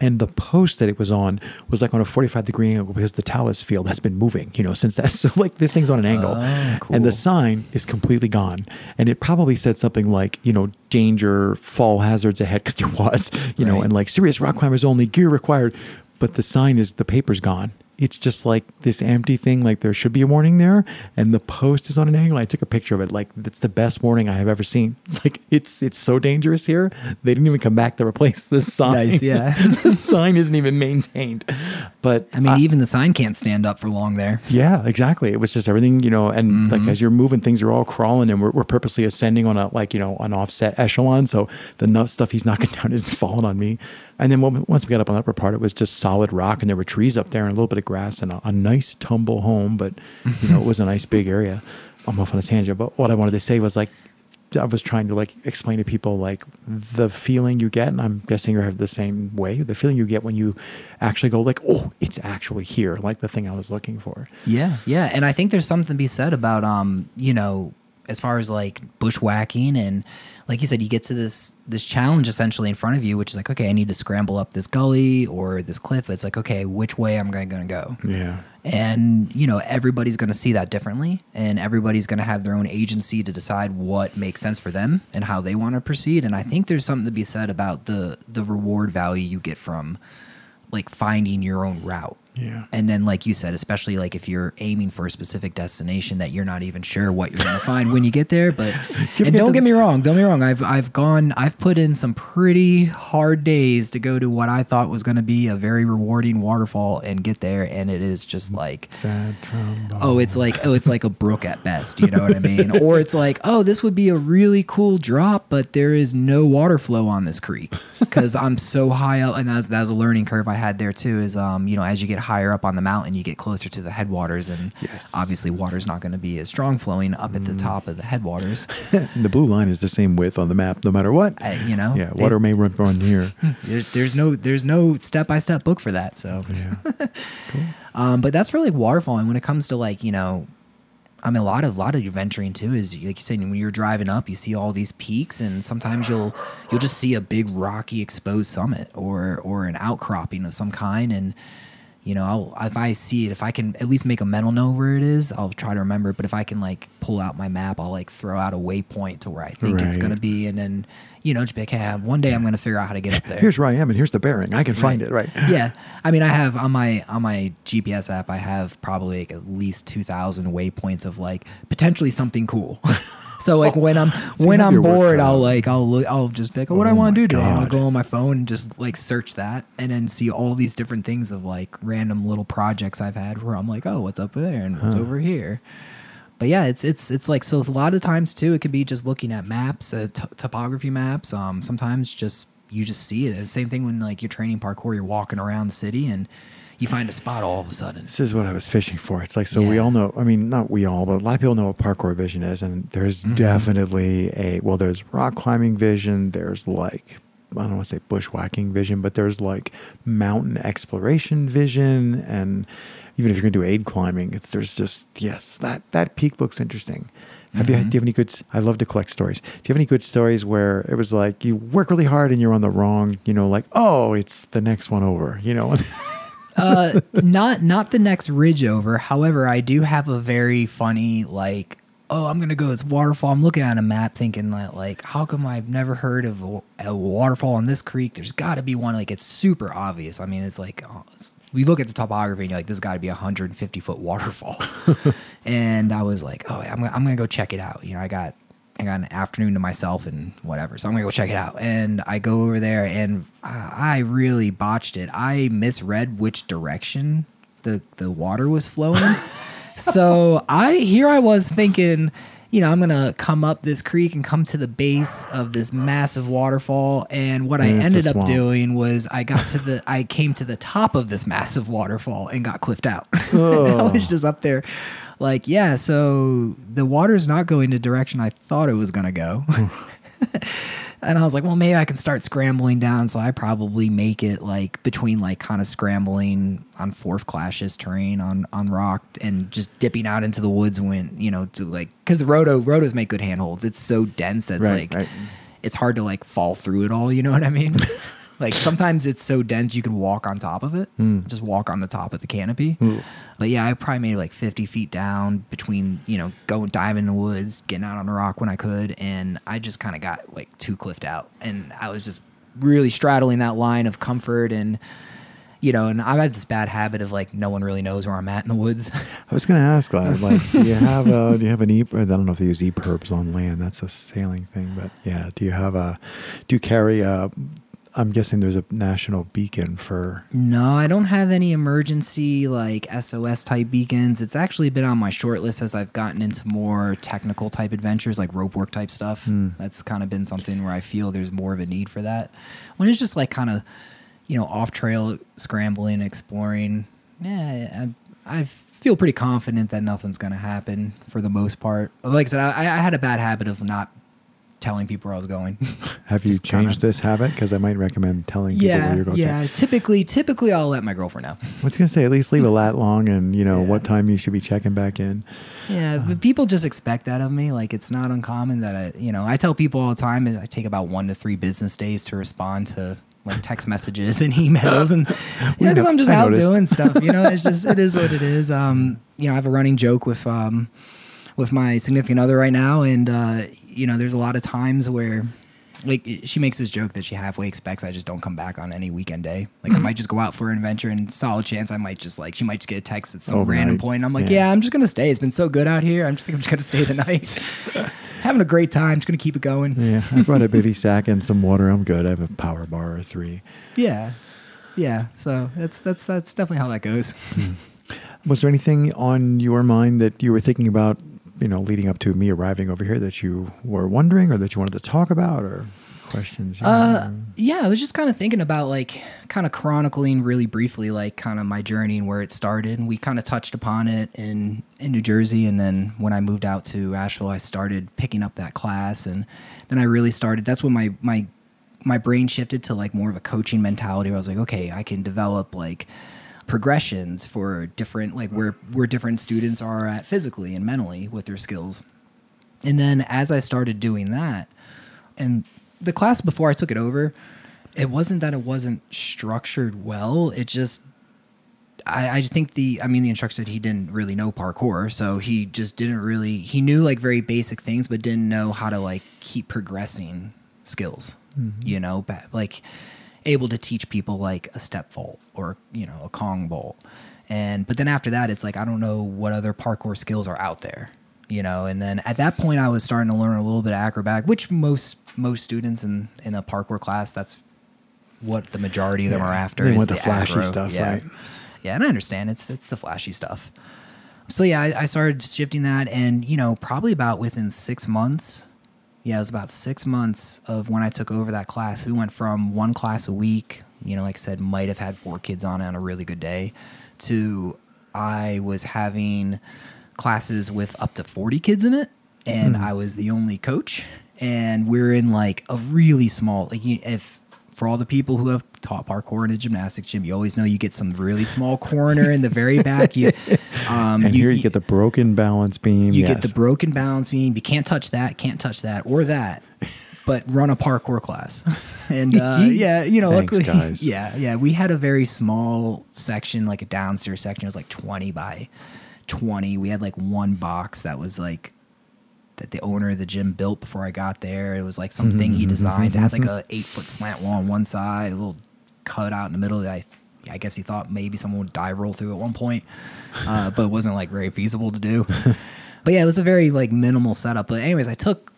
And the post that it was on was like on a 45 degree angle because the talus field has been moving, you know, since that. So, like, this thing's on an angle. Oh, And the sign is completely gone. And it probably said something like, you know, danger, fall hazards ahead, because there was, you know, and like serious rock climbers only, gear required. But the sign is, the paper's gone. It's just like this empty thing, like there should be a warning there, and the post is on an angle. I took a picture of it, like it's the best warning I have ever seen. It's like it's it's so dangerous here. They didn't even come back to replace the sign. Nice, yeah. the sign isn't even maintained. But I mean, even the sign can't stand up for long there. yeah, exactly. It was just everything, you know, and Mm-hmm. like as you're moving, things are all crawling, and we're, we're purposely ascending on a like you know an offset echelon, so the stuff he's knocking down isn't falling on me. And then once we got up on the upper part, it was just solid rock, and there were trees up there, and a little bit of grass, and a, a nice tumble home. But you know, it was a nice big area. I'm off on a tangent, but what I wanted to say was like. I was trying to like explain to people like the feeling you get, and I'm guessing you have the same way. The feeling you get when you actually go like, "Oh, it's actually here," like the thing I was looking for. Yeah, yeah, and I think there's something to be said about um, you know, as far as like bushwhacking and like you said, you get to this this challenge essentially in front of you, which is like, okay, I need to scramble up this gully or this cliff. It's like, okay, which way am I going to go? Yeah. And you know, everybody's going to see that differently, and everybody's going to have their own agency to decide what makes sense for them and how they want to proceed. And I think there's something to be said about the the reward value you get from like finding your own route. Yeah. And then, like you said, especially like if you're aiming for a specific destination that you're not even sure what you're going to find when you get there. But and don't get me wrong, don't get me wrong. I've I've gone, I've put in some pretty hard days to go to what I thought was going to be a very rewarding waterfall and get there, and it is just like. Sad trombone. Oh, it's like oh, it's like a brook at best. You know what I mean? or it's like oh, this would be a really cool drop, but there is no water flow on this creek because I'm so high up, and that's that's a learning curve I had there too. Is um you know as you get higher up on the mountain, you get closer to the headwaters, and Yes. obviously water's not going to be as strong flowing up at the top of the headwaters. the blue line is the same width on the map, no matter what. I- you know, yeah, water may run run here. There's, there's no there's no step by step book for that. So yeah. Um, but that's really like waterfall. And when it comes to like, you know, I mean, a lot of a lot of your venturing too is like you said when you're driving up, you see all these peaks, and sometimes you'll you'll just see a big rocky exposed summit or or an outcropping of some kind, and you know, I'll, if I see it, if I can at least make a mental note where it is, I'll try to remember. it. But if I can like pull out my map, I'll like throw out a waypoint to where I think it's gonna be, and then you know, just be like, hey, one day I'm gonna figure out how to get up there. Here's where I am, and here's the bearing. I can find it. Right. yeah i mean i have on my on my gps app i have probably like at least 2000 waypoints of like potentially something cool so like when i'm you when i'm bored i'll like i'll look i'll just pick like oh, what do i Oh want to do today i'll go on my phone and just like search that and then see all these different things of like random little projects i've had where i'm like oh what's up there and what's over here but yeah, it's it's it's like so. A lot of times too, it could be just looking at maps, uh, t- topography maps. Um, sometimes just you just see it. It's the same thing when like you're training parkour, you're walking around the city and you find a spot all of a sudden. This is what I was fishing for. It's like so we all know. I mean, not we all, but a lot of people know what parkour vision is, and there's Mm-hmm. definitely a well. There's rock climbing vision. There's like I don't want to say bushwhacking vision, but there's like mountain exploration vision, and even if you're going to do aid climbing, it's there's just yes, that that peak looks interesting. Have you? Mhm. Do you have any good? I love to collect stories. Do you have any good stories where it was like you work really hard and you're on the wrong? You know, like oh, it's the next one over. You know. uh, not not the next ridge over. However, I do have a very funny like. Oh, I'm gonna go this waterfall. I'm looking at a map, thinking that like, how come I've never heard of a, waterfall on this creek? There's got to be one. Like, it's super obvious. I mean, it's like oh, it's- we look at the topography and you're like, this got to be a 150 foot waterfall. and I was like, oh, I'm I'm gonna go check it out. You know, I got I got an afternoon to myself and whatever. So I'm gonna go check it out. And I go over there and I really botched it. I misread which direction the the water was flowing. so I here I was thinking, you know, I'm gonna come up this creek and come to the base of this massive waterfall. And what I ended up doing was I got to the I came to the top of this massive waterfall and got cliffed out. Oh. I was just up there like, yeah, so the water's not going the direction I thought it was gonna go. and I was like, well, maybe I can start scrambling down. So I probably make it like between like kind of scrambling on fourth clashes terrain on on rock and just dipping out into the woods when you know to like because the rhodo rhodos make good handholds. It's so dense that it's Right, like right. it's hard to like fall through it all. You know what I mean? like sometimes it's so dense you can walk on top of it, hmm. just walk on the top of the canopy. Hmm. But yeah, I probably made it like 50 feet down between, you know, going diving in the woods, getting out on the rock when I could. And I just kind of got like too cliffed out. And I was just really straddling that line of comfort and, you know, and I've had this bad habit of like no one really knows where I'm at in the woods. I was going to ask, like, do you have a, do you have an e? I don't know if they use EPIRBs on land. That's a sailing thing, but yeah. Do you have a? Do you carry a? I'm guessing there's a national beacon for. No, I don't have any emergency like SOS type beacons. It's actually been on my short list as I've gotten into more technical type adventures, like rope work type stuff. Hmm. That's kind of been something where I feel there's more of a need for that. When it's just like kind of, you know, off trail scrambling, exploring, yeah, I, I feel pretty confident that nothing's going to happen for the most part. Like I said, I, I had a bad habit of not telling people where I was going. Have you Just kinda- changed this habit? Because I might recommend telling people where yeah, you're going. yeah. Typically, typically I'll let my girlfriend know. I was going to say, at least leave a lat long and, you know, Yeah. what time you should be checking back in. Yeah, but people just expect that of me. Like it's not uncommon that I, you know, I tell people all the time I take about one to three business days to respond to like text messages and emails, and yeah, because I'm just I out noticed. doing stuff. You know, it's just it is what it is. Um, you know, I have a running joke with um, with my significant other right now, and uh, you know, there's a lot of times where. Like she makes this joke that she halfway expects I just don't come back on any weekend day. Like I mm-hmm. might just go out for an adventure, and solid chance I might just like she might just get a text at some Overnight. random point. And I'm like, Yeah. yeah, I'm just gonna stay. It's been so good out here. I'm just think I'm just gonna stay the night. Having a great time. Just gonna keep it going. Yeah, I brought a bivy sack and some water. I'm good. I have a power bar or three. Yeah, yeah. So that's that's that's definitely how that goes. Hmm. Was there anything on your mind that you were thinking about, you know, leading up to me arriving over here that you were wondering or that you wanted to talk about or questions? Uh, know? yeah, I was just kind of thinking about like kind of chronicling really briefly, like kind of my journey and where it started. And we kind of touched upon it in in New Jersey, and then when I moved out to Asheville, I started picking up that class, and then I really started. That's when my my my brain shifted to like more of a coaching mentality. Where I was like, okay, I can develop like progressions for different like where where different students are at physically and mentally with their skills. And then as I started doing that, and the class before I took it over, it wasn't that it wasn't structured well. It just I, I think the I mean the instructor said he didn't really know parkour, so he just didn't really he knew like very basic things, but didn't know how to like keep progressing skills. Mm-hmm. You know, like able to teach people like a step vault or you know a Kong vault. and but then after that, it's like I don't know what other parkour skills are out there. You know, and then at that point, I was starting to learn a little bit of acrobatic, which most most students in in a parkour class that's what the majority of them Yeah, are after. they is want the flashy acro. stuff, yeah. right? Yeah, and I understand it's it's the flashy stuff. So yeah, I, I started shifting that, and you know, probably about within six months. Yeah, it was about six months of when I took over that class. We went from one class a week. You know, like I said, might have had four kids on it on a really good day, to I was having classes with up to forty kids in it, and I was the only coach. And we're in like a really small, like if for all the people who have taught parkour in a gymnastics gym, you always know you get some really small corner in the very back. You, um, and here you get the broken balance beam. you yes. get the broken balance beam. You can't touch that, can't touch that, or that. But run a parkour class, and uh, yeah, you know, Thanks, luckily, guys. yeah, yeah, we had a very small section, like a downstairs section. It was like twenty by twenty. We had like one box that was like that the owner of the gym built before I got there. It was like something he designed. It had like a eight foot slant wall on one side, a little cut out in the middle that I I guess he thought maybe someone would dive roll through at one point, uh, but it wasn't like very feasible to do. but yeah, it was a very like minimal setup. But anyways, I took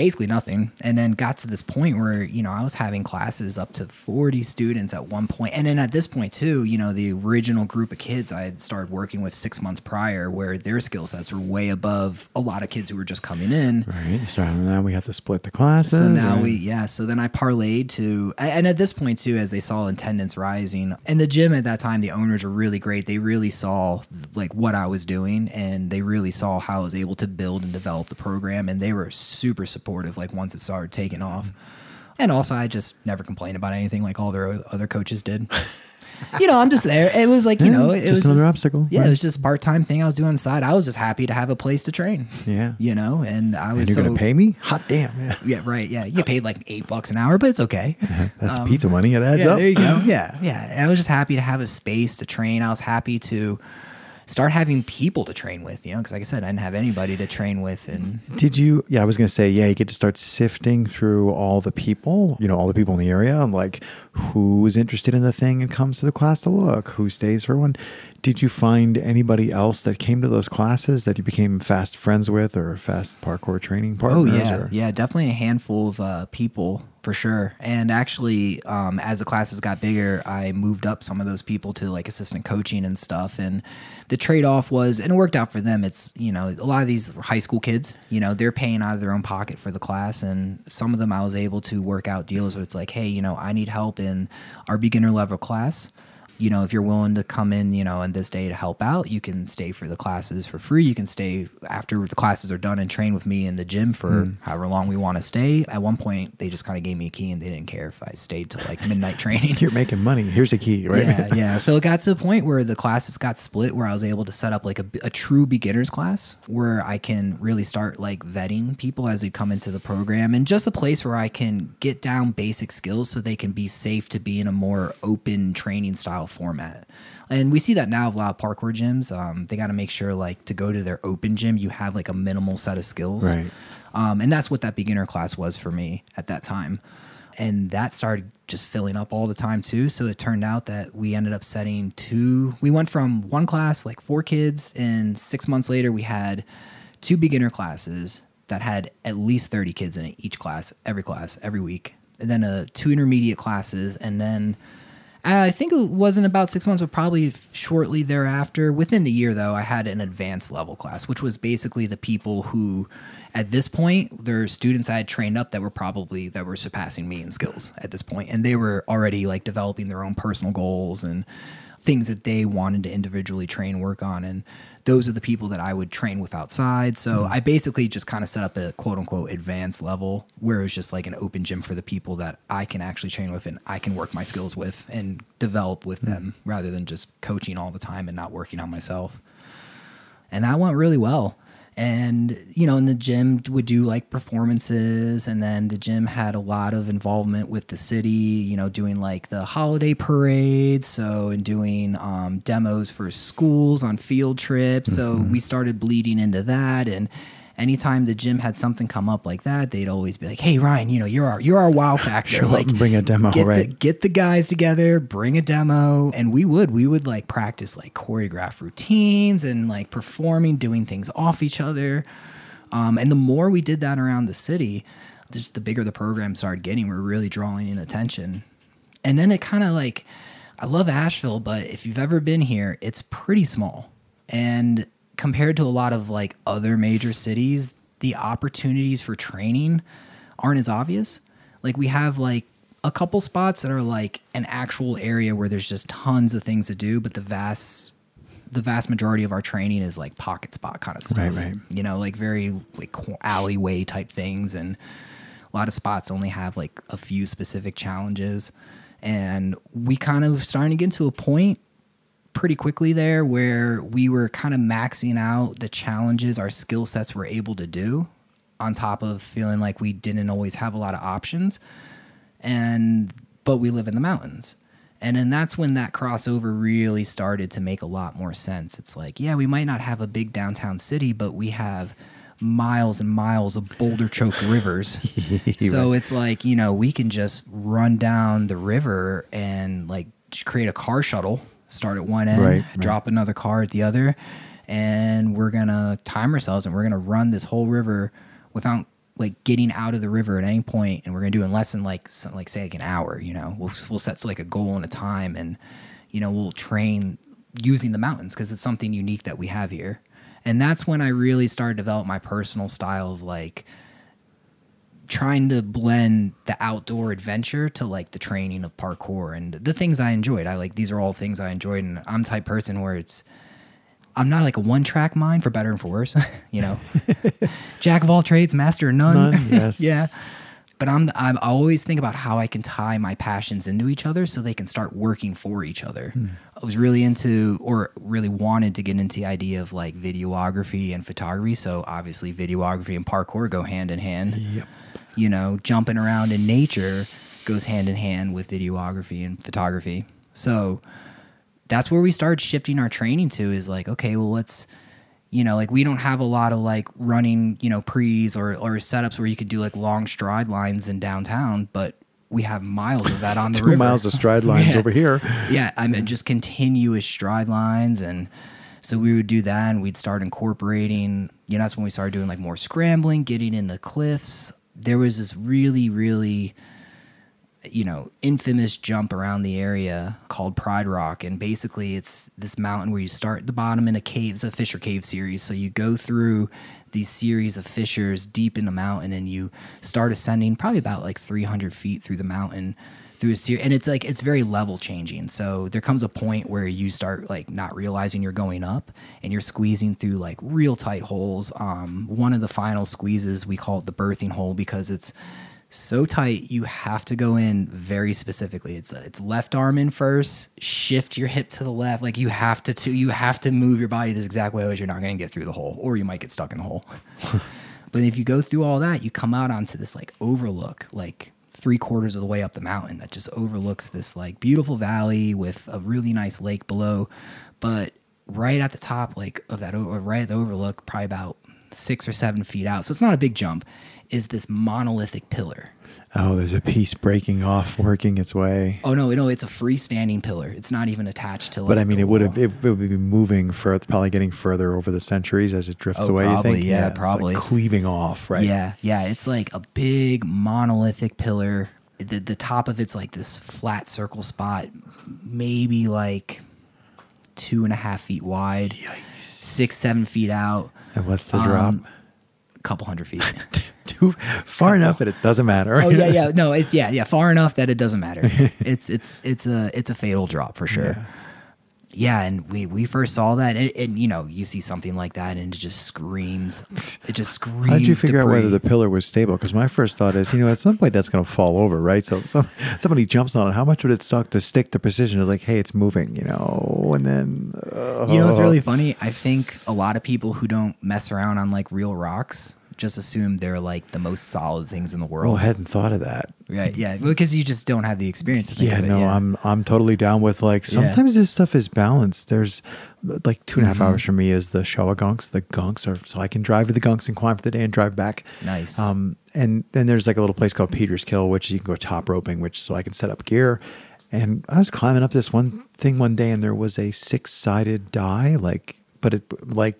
basically nothing. And then got to this point where, you know, I was having classes up to 40 students at one point. And then at this point, too, you know, the original group of kids I had started working with six months prior, where their skill sets were way above a lot of kids who were just coming in. Right. So now we have to split the classes. So now we, yeah. So then I parlayed to, and at this point too, as they saw attendance rising, and the gym at that time, the owners were really great. They really saw like what I was doing, and they really saw how I was able to build and develop the program, and they were super supportive. Of, like once it started taking off, and also I just never complained about anything like all their other coaches did. you know, I'm just there. It was like you Yeah, know, it was just was another obstacle, Yeah, right. it was just part time thing I was doing on the side. I was just happy to have a place to train. Yeah. you know, and I was And you're so, to pay me? Hot damn. Yeah. yeah, right. Yeah, you paid like eight bucks an hour, but it's okay. That's pizza money. It adds Um, yeah, up. there you go. Yeah, yeah. And I was just happy to have a space to train. I was happy to start having people to train with. You know, because like I said, I didn't have anybody to train with, and Did you? Yeah, I was going to say, yeah, you get to start sifting through all the people, you know, all the people in the area, and like who's interested in the thing and comes to the class to look, who stays for one. Did you find anybody else that came to those classes that you became fast friends with or fast parkour training partners? oh yeah, or- yeah, definitely a handful of uh, people for sure. And actually, um, as the classes got bigger, I moved up some of those people to like assistant coaching and stuff. And the trade off was, and it worked out for them. It's you know a lot of these high school kids, you know, they're paying out of their own pocket for the class, and some of them I was able to work out deals where it's like, hey, you know, I need help in our beginner level class you know, if you're willing to come in, you know, in this day to help out, you can stay for the classes for free. You can stay after the classes are done and train with me in the gym for hmm. however long we want to stay. At one point, they just kind of gave me a key and they didn't care if I stayed till like midnight training. You're making money. Here's the key, right? Yeah, yeah. So it got to a point where the classes got split, where I was able to set up like a, a true beginners class, where I can really start like vetting people as they come into the program, and just a place where I can get down basic skills so they can be safe to be in a more open training style format. And we see that now with a lot of parkour gyms. Um, they got to make sure like to go to their open gym, you have like a minimal set of skills. Right. Um, and that's what that beginner class was for me at that time. And that started just filling up all the time too. So it turned out that we ended up setting two. We went from one class, like four kids, and six months later, we had two beginner classes that had at least 30 kids in it, each class, every class, every week. And then uh, two intermediate classes. And then Uh, I think it wasn't about six months, but probably shortly thereafter. Within the year, though, I had an advanced level class, which was basically the people who, at this point, they're students I had trained up that were probably that were surpassing me in skills at this point, and they were already like developing their own personal goals and things that they wanted to individually train work on and those are the people that I would train with outside. So hmm. I basically just kind of set up a quote unquote advanced level where it was just like an open gym for the people that I can actually train with and I can work my skills with and develop with hmm. them rather than just coaching all the time and not working on myself. And that went really well. And, you know, in the gym would do like performances. And then the gym had a lot of involvement with the city, you know, doing like the holiday parades. So, and doing um, demos for schools on field trips. So we started bleeding into that. And, anytime the gym had something come up like that, they'd always be like, "Hey, Ryan, you know, you're our you're our wow factor. Show like, bring a demo, get The, right. get the guys together, bring a demo, and we would we would like practice like choreograph routines and like performing, doing things off each other. Um, and the more we did that around the city, just the bigger the program started getting. We're really drawing in attention, and then it kind of like, I love Asheville, but if you've ever been here, it's pretty small, and compared to a lot of like other major cities, the opportunities for training aren't as obvious. Like we have like a couple spots that are like an actual area where there's just tons of things to do, but the vast the vast majority of our training is like pocket spot kind of stuff. Right, right. You know, like very like alleyway type things and a lot of spots only have like a few specific challenges and we kind of starting to get to a point pretty quickly there where we were kind of maxing out the challenges our skill sets were able to do on top of feeling like we didn't always have a lot of options. And but we live in the mountains. And then that's when that crossover really started to make a lot more sense. It's like yeah we might not have a big downtown city but we have miles and miles of boulder choked rivers. So it's like you know we can just run down the river and like create a car shuttle start at one end Right, right. drop another car at the other and we're gonna time ourselves and we're gonna run this whole river without like getting out of the river at any point and we're to do in less than like some, like say like an hour you know we'll, we'll set like a goal and a time and you know we'll train using the mountains because it's something unique that we have here and that's when i really started to develop my personal style of like trying to blend the outdoor adventure to like the training of parkour and the things I enjoyed. I like these are all things I enjoyed, and I'm the type person where it's I'm not like a one track mind for better and for worse. you know, jack of all trades, master of none. None, yes. yeah. But I'm I'm always think about how I can tie my passions into each other so they can start working for each other. Hmm. I was really into or really wanted to get into the idea of like videography and photography. So obviously videography and parkour go hand in hand Yep. You know, jumping around in nature goes hand in hand with videography and photography. So that's where we started shifting our training to is like, okay, well, let's, you know, like we don't have a lot of like running, you know, pre's or, or setups where you could do like long stride lines in downtown, but we have miles of that on the Two river. miles of stride lines Yeah. over here. Yeah, I mean just continuous stride lines and so we would do that and we'd start incorporating, you know, that's when we started doing like more scrambling, getting in the cliffs. There was this really, really you know, infamous jump around the area called Pride Rock. And basically, it's this mountain where you start at the bottom in a cave. It's a fissure Cave series. So you go through these series of fissures deep in the mountain and you start ascending probably about like 300 feet through the mountain through a series. And it's like, it's very level changing. So there comes a point where you start like not realizing you're going up and you're squeezing through like real tight holes. Um, one of the final squeezes, we call it the birthing hole because it's, so tight you have to go in very specifically it's it's left arm in first shift your hip to the left like you have to, to you have to move your body this exact way or you're not going to get through the hole or you might get stuck in the hole but if you go through all that you come out onto this like overlook like three quarters of the way up the mountain that just overlooks this like beautiful valley with a really nice lake below. But right at the top like of that right at the overlook probably about six or seven feet out so it's not a big jump is this monolithic pillar Oh, there's a piece breaking off, working its way. oh no no it's a freestanding pillar it's not even attached to like But I mean, it would have it, it would be moving for probably getting further over the centuries as it drifts Oh, away. probably, you think? yeah, it's like probably. cleaving off, right? Yeah, yeah. It's like a big monolithic pillar. The, the top of it's like this flat circle spot, maybe like two and a half feet wide, six, seven feet out, And what's the drop? Um, a couple hundred feet. Too far enough that it doesn't matter. oh yeah, yeah. No, it's yeah, yeah. Far enough that it doesn't matter. It's it's it's a it's a fatal drop for sure. Yeah. Yeah, and we we first saw that, and, and you know, you see something like that, and it just screams. It just screams. How did you figure out whether the pillar was stable? Because my first thought is, you know, at some point that's going to fall over, right? So some somebody jumps on it. How much would it suck to stick the precision of like, hey, it's moving, you know, and then uh, You know it's really funny? I think a lot of people who don't mess around on like real rocks just assume they're like the most solid things in the world. Oh. I hadn't thought of that. Right? Yeah, because you just don't have the experience. To Yeah, it, no, yeah. I'm I'm totally down with like Yeah. sometimes this stuff is balanced. There's like two and a half Mhm. hours for me is the Shawangunks. The Gunks are so I can drive to the Gunks and climb for the day and drive back. Nice. Um, and then there's like a little place called Peterskill, which you can go top roping, which so I can set up gear. And I was climbing up this one thing one day, and there was a six sided die, like, but it like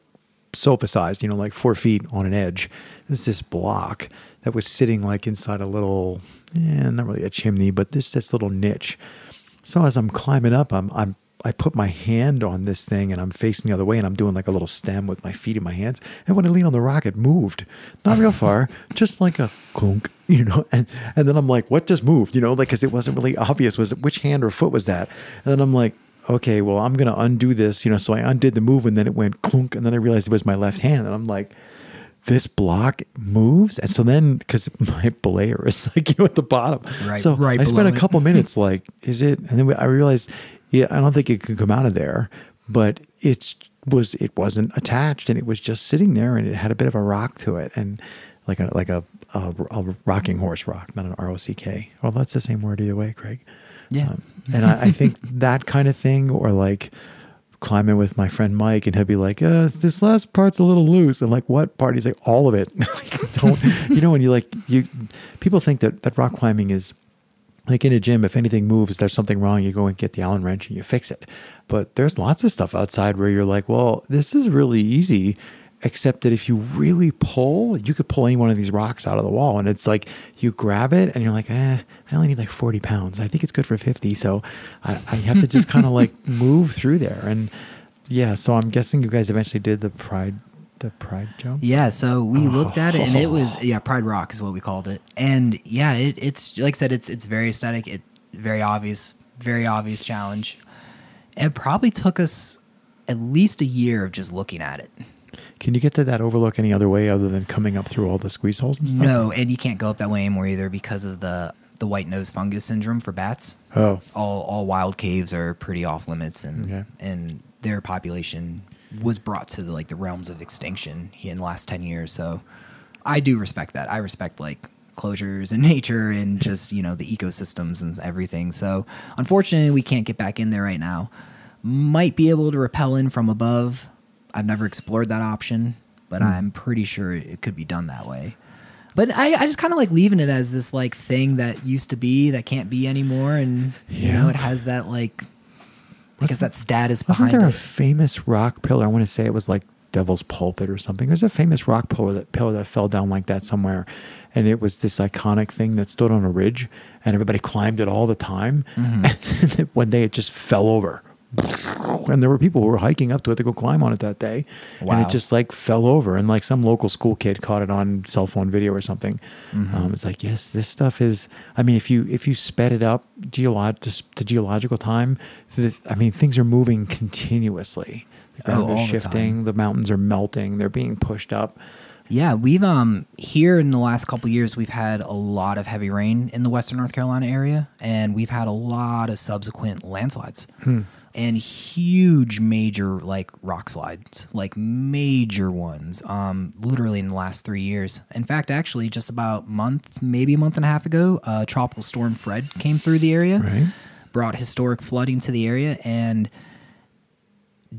sofa sized, you know, like four feet on an edge. It's this block that was sitting like inside a little, eh, not really a chimney, but this this little niche. So as I'm climbing up, I'm I'm I put my hand on this thing and I'm facing the other way and I'm doing like a little stem with my feet in my hands. And when I lean on the rock, it moved. Not real far, just like a clunk, you know. And and then I'm like, what just moved? You know, like because it wasn't really obvious. Was it which hand or foot was that? And then I'm like, okay, well, I'm gonna undo this, you know. So I undid the move and then it went clunk, and then I realized it was my left hand, and I'm like, this block moves, and so then because my belayer is like you know at the bottom, Right- So right I spent a couple minutes like, is it? And then I realized, yeah, I don't think it could come out of there, but it's was it wasn't attached and it was just sitting there and it had a bit of a rock to it and like a like a a, a rocking horse rock, not an R O C K. Well, that's the same word either way, Craig. Yeah. Um, and I, I think that kind of thing, or like climbing with my friend Mike, and he'll be like, uh, "This last part's a little loose," and like, "What part?" He's like, "All of it." Like, Don't you know? When you like you, people think that that rock climbing is like in a gym. If anything moves, there's something wrong. You go and get the Allen wrench and you fix it. But there's lots of stuff outside where you're like, "Well, this is really easy." Except that if you really pull, you could pull any one of these rocks out of the wall. And it's like you grab it and you're like, eh, I only need like 40 pounds. I think it's good for 50. So I, I have to just kind of like move through there. And yeah, so I'm guessing you guys eventually did the pride the pride jump. Yeah, so we looked at it and it was yeah, Pride Rock is what we called it. And yeah, it, it's like I said, it's it's very aesthetic, it's very obvious, very obvious challenge. It probably took us at least a year of just looking at it. Can you get to that overlook any other way other than coming up through all the squeeze holes and stuff? No, and you can't go up that way anymore either because of the the white nose fungus syndrome for bats. Oh, All all wild caves are pretty off limits and Okay. and their population was brought to the like the realms of extinction in the last 10 years. So I do respect that. I respect like closures and nature and just, you know, the ecosystems and everything. So unfortunately, we can't get back in there right now. Might be able to rappel in from above. I've never explored that option, but I'm pretty sure it could be done that way. But I, I just kind of like leaving it as this like thing that used to be that can't be anymore, and you know it has that like because Wasn't- that status wasn't behind there a famous rock pillar? I want to say it was like Devil's Pulpit or something. There's a famous rock pillar that pillar that fell down like that somewhere, and it was this iconic thing that stood on a ridge, and everybody climbed it all the time. Mm-hmm. And then one day it just fell over, and there were people who were hiking up to it to go climb on it that day, and it just like fell over, and like some local school kid caught it on cell phone video or something. Mm-hmm. Um, it's like yes, this stuff is. I mean, if you if you sped it up geolog to, to geological time, the, I mean things are moving continuously. The ground Oh, is shifting. time. The mountains are melting. They're being pushed up. Yeah, we've um here in the last couple years we've had a lot of heavy rain in the western North Carolina area, and we've had a lot of subsequent landslides and huge major like rock slides, like major ones. Um, literally in the last three years. In fact, actually, just about a month, maybe a month and a half ago, uh, tropical storm Fred came through the area, Right. brought historic flooding to the area, and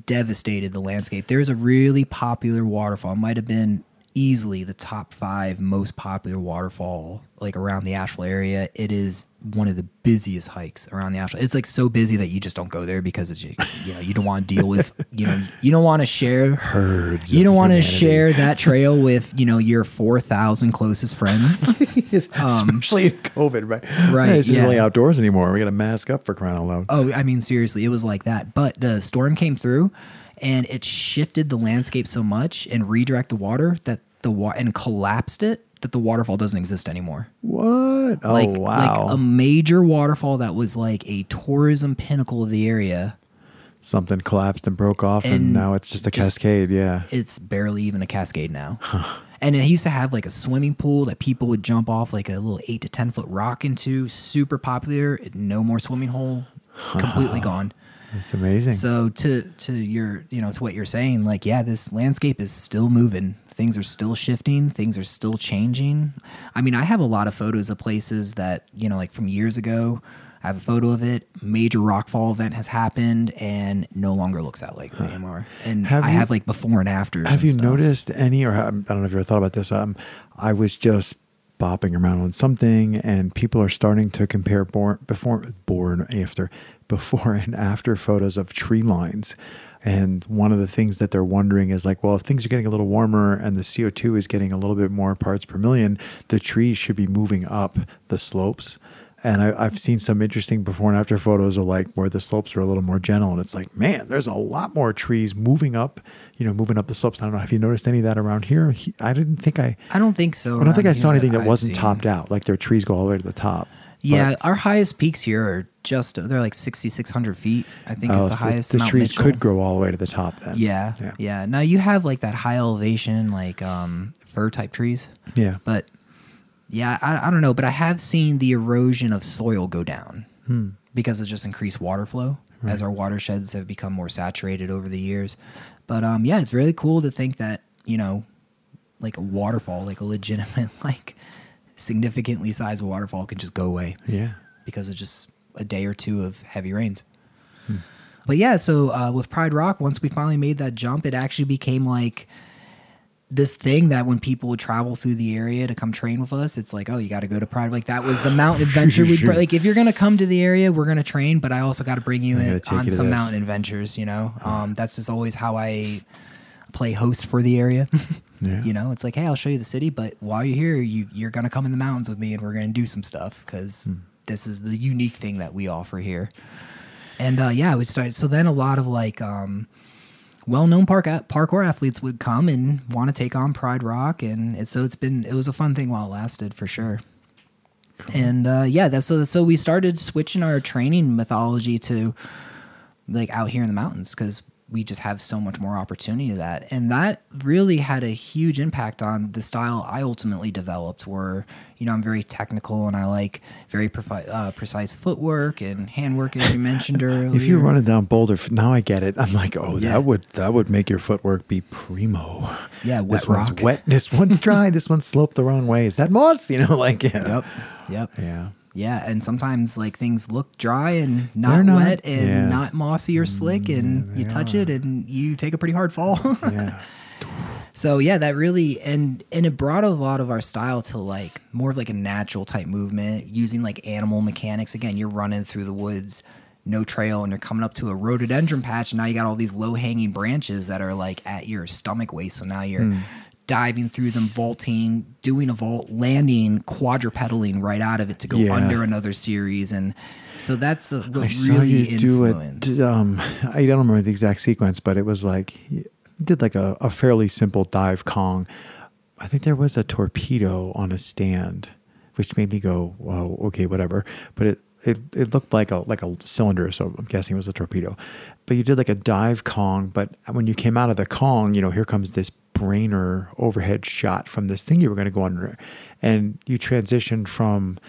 devastated the landscape. There's a really popular waterfall. Might have been easily the top five most popular waterfall like around the Asheville area. It is one of the busiest hikes around the Asheville. It's like so busy that you just don't go there because it's you know you don't want to deal with you know you don't want to share Herds. you don't want to share that trail with you know your four thousand closest friends. um, especially in COVID, right? Right, It's just yeah. really outdoors anymore. We got to mask up for crying out loud. Oh, I mean, seriously, it was like that. But the storm came through, and it shifted the landscape so much and redirected the water that the water and collapsed it that the waterfall doesn't exist anymore. What? Oh like, wow! like a major waterfall that was like a tourism pinnacle of the area. Something collapsed and broke off, and, And now it's just a just- cascade. Yeah. It's barely even a cascade now. And it used to have like a swimming pool that people would jump off like a little eight to ten foot rock into. Super popular. No more swimming hole. Completely gone. It's amazing. So to to your you know to what you're saying, like yeah, this landscape is still moving. Things are still shifting. Things are still changing. I mean, I have a lot of photos of places that you know, like from years ago. I have a photo of it. Major rockfall event has happened, and no longer looks that likely anymore. And Have I you- have like before and afters. Have and you stuff. noticed any, or I don't know if you ever thought about this? Um, I was just bopping around on something, and people are starting to compare born, before, born after, before and after photos of tree lines. And one of the things that they're wondering is like, well, if things are getting a little warmer and the CO2 is getting a little bit more parts per million, the trees should be moving up the slopes. And I, I've seen some interesting before and after photos of like where the slopes are a little more gentle, and it's like, man, there's a lot more trees moving up, you know, moving up the slopes. I don't know. Have you noticed any of that around here? He, I didn't think I, I don't think so. I don't think I saw anything that I've wasn't seen. topped out. Like their trees go all the way to the top. Yeah, But- our highest peaks here are just they're like sixty six hundred feet. I think oh, is the so highest. the, Mount trees Mitchell. could grow all the way to the top then. Yeah, Yeah. yeah, Now you have like that high elevation, like um, fir type trees, Yeah. but yeah, I, I don't know. But I have seen the erosion of soil go down Hmm. because of just increased water flow as our watersheds have become more saturated over the years. But um, yeah, it's really cool to think that you know, like a waterfall, like a legitimate, like significantly sized waterfall, can just go away Yeah. because of just a day or two of heavy rains. But yeah, so uh, with Pride Rock, once we finally made that jump, it actually became like this thing that when people would travel through the area to come train with us, it's like, oh, you got to go to Pride. Like that was the mountain adventure. We Sure. like if you're gonna come to the area, we're gonna train, but I also got to bring you in on you some mountain adventures. You know, um, that's just always how I play host for the area. Yeah. You know, it's like, hey, I'll show you the city, but while you're here, you you're gonna come in the mountains with me, and we're gonna do some stuff because Hmm. this is the unique thing that we offer here. And uh, yeah, we started. So then a lot of like um, well-known park parkour athletes would come and want to take on Pride Rock, and it, so it's been it was a fun thing while it lasted for sure. And uh, yeah, that's so so we started switching our training methodology to like out here in the mountains because we just have so much more opportunity of that and that really had a huge impact on the style i ultimately developed where you know i'm very technical and i like very uh, precise footwork and handwork as you mentioned earlier If you're running down Boulder, now I get it. I'm like, oh, Yeah. that would that would make your footwork be primo. Yeah, this wet one's rock. wet. This one's dry. this one's sloped the wrong way. Is that moss? You know, like yeah, yep yep yeah. Yeah and sometimes like things look dry and not, not- wet and yeah. not mossy or slick mm, and you touch are. it and you take a pretty hard fall Yeah. So yeah, that really and and it brought a lot of our style to like more of like a natural type movement using like animal mechanics. Again, you're running through the woods, no trail, and you're coming up to a rhododendron patch, and now you got all these low hanging branches that are like at your stomach waist. So now you're hmm. Diving through them, vaulting, doing a vault, landing, quadrupedaling right out of it to go Yeah. under another series, and so that's the, what I saw really you do it. Um, I don't remember the exact sequence, but it was like you did like a, a fairly simple dive Kong. I think there was a torpedo on a stand, which made me go, "Whoa, okay, whatever." But it it, it looked like a like a cylinder, so I'm guessing it was a torpedo. But you did like a dive Kong, but when you came out of the Kong, you know, here comes this brainer overhead shot from this thing you were going to go under, and you transitioned from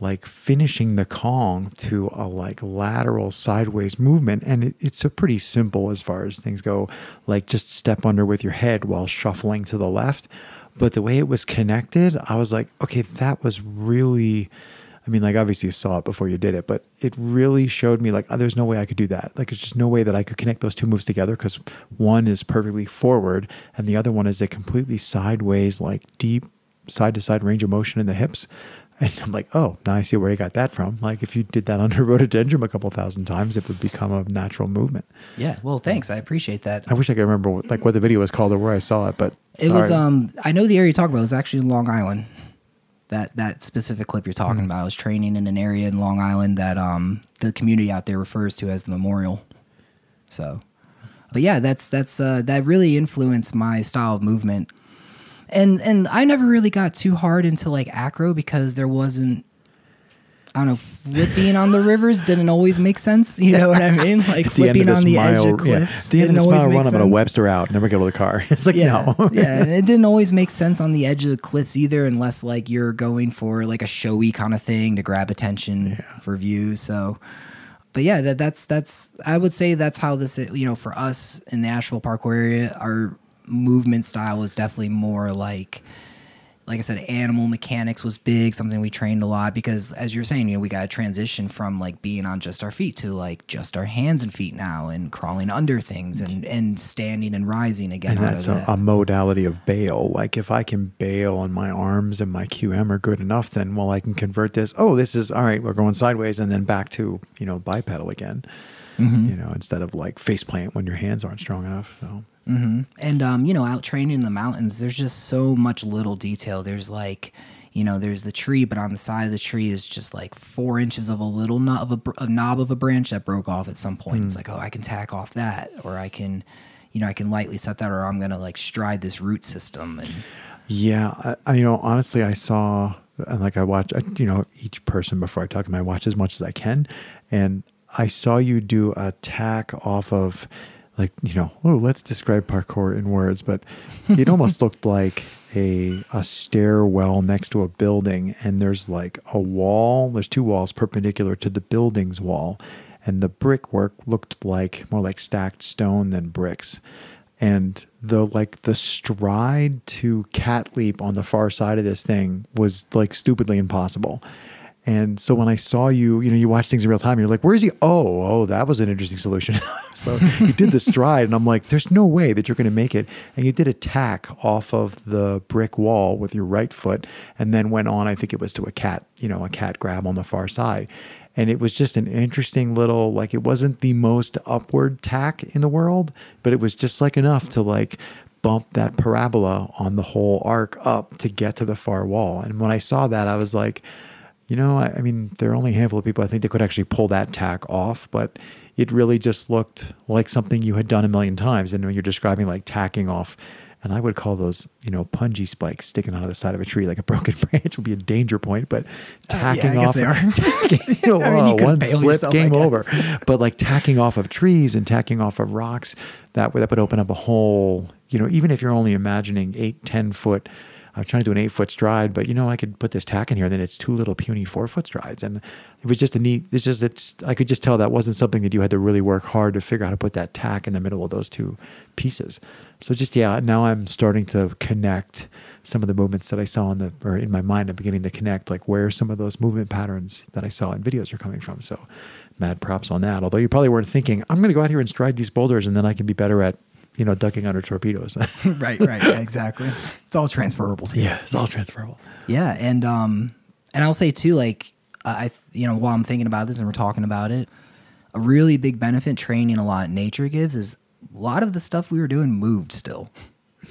like finishing the Kong to a like lateral sideways movement. And it, it's a pretty simple as far as things go, like just step under with your head while shuffling to the left. But the way it was connected, I was like, okay, that was really. I mean, like obviously you saw it before you did it, but it really showed me like oh, there's no way I could do that. Like it's just no way that I could connect those two moves together because one is perfectly forward and the other one is a completely sideways, like deep side to side range of motion in the hips. And I'm like, oh, now I see where you got that from. Like if you did that under rhododendron a couple thousand times, it would become a natural movement. yeah, well, thanks. I appreciate that. I wish I could remember what, like what the video was called or where I saw it, but It was um I know the area you talk about is actually Long Island. That that specific clip you're talking Hmm. about I was training in an area in Long Island that um the community out there refers to as the memorial. So but yeah, that's that's uh that really influenced my style of movement. And and I never really got too hard into like acro because there wasn't I don't know, flipping on the rivers didn't always make sense. You know what I mean? Like At the end of flipping on the mile, edge of yeah, cliffs. at the end of didn't this always mile make run, I'm going to. Webster out. Never get to the car. It's like yeah, no. yeah, and it didn't always make sense on the edge of the cliffs either, unless like you're going for like a showy kind of thing to grab attention for views. So, but yeah, that that's that's I would say that's how this you know for us in the Asheville parkour area, our movement style was definitely more like. Like I said, animal mechanics was big, something we trained a lot because, as you're saying, you know, we got to transition from like being on just our feet to like just our hands and feet now, and crawling under things and and standing and rising again. And out that's of a, that. a modality of bail. Like if I can bail on my arms and my QM are good enough, then well, I can convert this. Oh, this is all right. We're going sideways, and then back to you know bipedal again. Mm-hmm. You know, instead of like face plant when your hands aren't strong enough. So hmm And um, you know, out training in the mountains, there's just so much little detail. There's like, you know, there's the tree, but on the side of the tree is just like four inches of a little knob of a, a knob of a branch that broke off at some point. It's like, oh, I can tack off that, or I can, you know, I can lightly set that, or I'm gonna like stride this root system. And yeah, I, I you know honestly, I saw and like I watch I, you know each person before I talk to them. I watch as much as I can, and I saw you do a tack off of like you know oh let's describe parkour in words, but it almost looked like a a stairwell next to a building, and there's like a wall. There's two walls perpendicular to the building's wall, and the brickwork looked like more like stacked stone than bricks and the like the stride to cat leap on the far side of this thing was like stupidly impossible and so when i saw you you know you watch things in real time you're like where is he? Oh oh that was an interesting solution. So you did the stride and i'm like there's no way that you're going to make it. And you did a tack off of the brick wall with your right foot and then went on i think it was to a cat you know a cat grab on the far side. And it was just an interesting little like it wasn't the most upward tack in the world but it was just like enough to like bump that parabola on the whole arc up to get to the far wall. And when I saw that, I was like, you know, I, I mean, there are only a handful of people I think that could actually pull that tack off, but it really just looked like something you had done a million times. And when you're describing like tacking off and I would call those, you know, punji spikes sticking out of the side of a tree like a broken branch would be a danger point. But tacking Uh, yeah, I guess off, they are. tacking, you know, I mean, you oh, one slip, yourself, game over. But like tacking off of trees and tacking off of rocks, that would that would open up a whole, you know, even if you're only imagining eight, ten foot. I'm trying to do an eight foot stride, but you know, I could put this tack in here, and then it's two little puny four foot strides. And it was just a neat, it's just, it's, I could just tell that wasn't something that you had to really work hard to figure out how to put that tack in the middle of those two pieces. So just, yeah, now I'm starting to connect some of the movements that I saw in the, or in my mind, I'm beginning to connect like where some of those movement patterns that I saw in videos are coming from. So mad props on that. Although you probably weren't thinking, I'm going to go out here and stride these boulders and then I can be better at, you know, ducking under torpedoes. right, right, yeah, exactly. It's all transferable. skills. yes, it's all transferable. Yeah, and um, and I'll say too, like I, you know, while I'm thinking about this and we're talking about it, a really big benefit training a lot nature gives is a lot of the stuff we were doing moved still.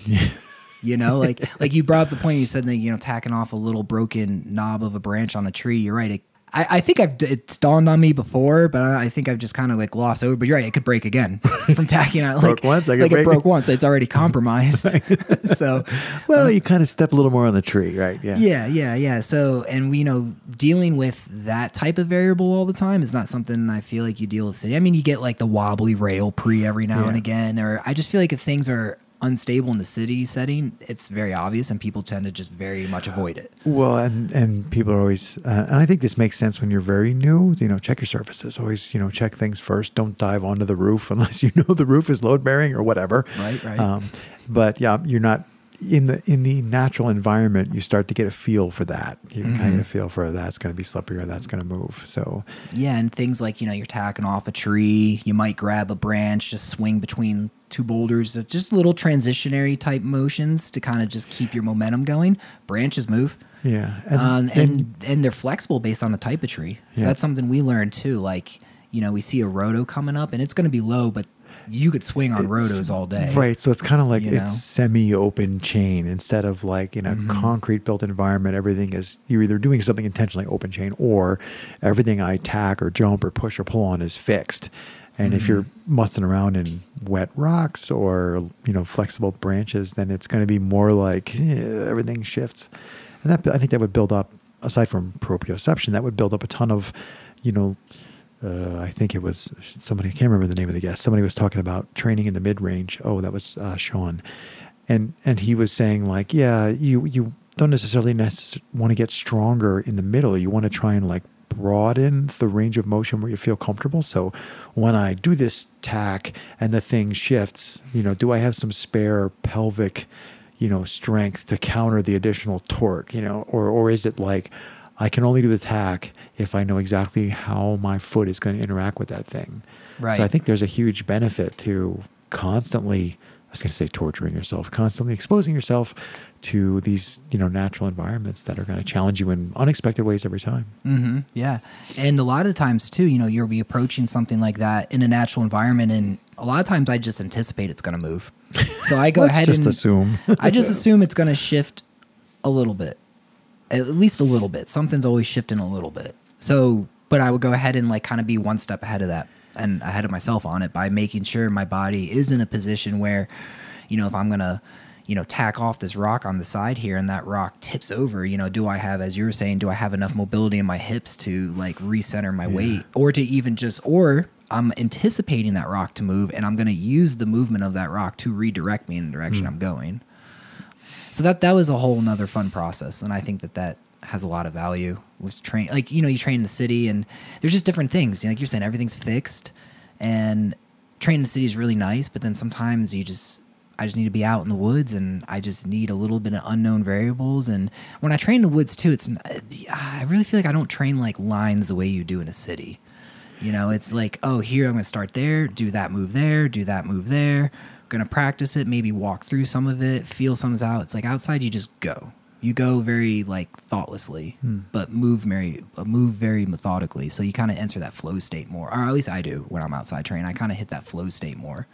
Yeah. You know, like like you brought up the point you said that you know tacking off a little broken knob of a branch on a tree. You're right. It, I, I think I've it's dawned on me before, but I, I think I've just kind of like glossed over. But you're right, it could break again from tacking out. broke like, once, I like break it broke once. It's already compromised. so Well, um, you kind of step a little more on the tree, right? Yeah. yeah, yeah, yeah. So, and we you know dealing with that type of variable all the time is not something I feel like you deal with city. I mean, you get like the wobbly rail pre every now and again, or I just feel like if things are unstable in the city setting, it's very obvious, and people tend to just very much avoid it. Well, and and people are always, uh, and I think this makes sense when you're very new. You know, check your surfaces. Always, you know, check things first. Don't dive onto the roof unless you know the roof is load bearing or whatever. Right, right. Um, but yeah, you're not in the in the natural environment. You start to get a feel for that. You kind of Mm-hmm. get a feel for that's going to be slippery or that's going to move. So Yeah, and things like you know you're tacking off a tree, you might grab a branch, just swing between two boulders, just little transitionary type motions to kind of just keep your momentum going. Branches move. yeah, and, um, then- and and they're flexible based on the type of tree. So Yeah. that's something we learned too. Like you know, we see a rhodo coming up, and it's going to be low, but you could swing on rhodos all day. Right. So it's kind of like You it's semi open chain instead of like in a Mm-hmm. concrete built environment, everything is you're either doing something intentionally open chain or everything I tack or jump or push or pull on is fixed. And if you're Mm-hmm. mutzing around in wet rocks or you know flexible branches, then it's going to be more like eh, everything shifts. And that I think that would build up, aside from proprioception, that would build up a ton of, you know, uh, I think it was somebody, I can't remember the name of the guest. Somebody was talking about training in the mid range. Oh, that was uh, Sean. And, and he was saying like, yeah, you, you don't necessarily necess- want to get stronger in the middle. You want to try and like broaden the range of motion where you feel comfortable. So when I do this tack and the thing shifts, you know, do I have some spare pelvic, you know, strength to counter the additional torque, you know, or, or is it like, I can only do the tack if I know exactly how my foot is going to interact with that thing. Right. So I think there's a huge benefit to constantly, I was going to say torturing yourself, constantly exposing yourself to these, you know, natural environments that are going to challenge you in unexpected ways every time. hmm Yeah, and a lot of times too, you know, you'll be approaching something like that in a natural environment, and a lot of times I just anticipate it's going to move. So I go ahead just and assume. I just assume it's going to shift a little bit, at least a little bit. Something's always shifting a little bit. So, but I would go ahead and like kind of be one step ahead of that and ahead of myself on it by making sure my body is in a position where, you know, if I'm gonna, you know, tack off this rock on the side here and that rock tips over, you know, do I have, as you were saying, do I have enough mobility in my hips to like recenter my weight or to even just, or I'm anticipating that rock to move and I'm gonna use the movement of that rock to redirect me in the direction hmm. I'm going. So that that was a whole nother fun process, and I think that that has a lot of value. Was train like you know you train in the city, and there's just different things. You know, like you're saying, everything's fixed, and training in the city is really nice. But then sometimes you just I just need to be out in the woods, and I just need a little bit of unknown variables. And when I train in the woods too, it's I really feel like I don't train like lines the way you do in a city. You know, it's like, oh, here I'm going to start there, do that move there, do that move there. Going to practice it, maybe walk through some of it, feel some out. It's like outside, you just go. You go very like thoughtlessly, but move very uh, move very methodically. So you kind of enter that flow state more, or at least I do when I'm outside training. I kind of hit that flow state more.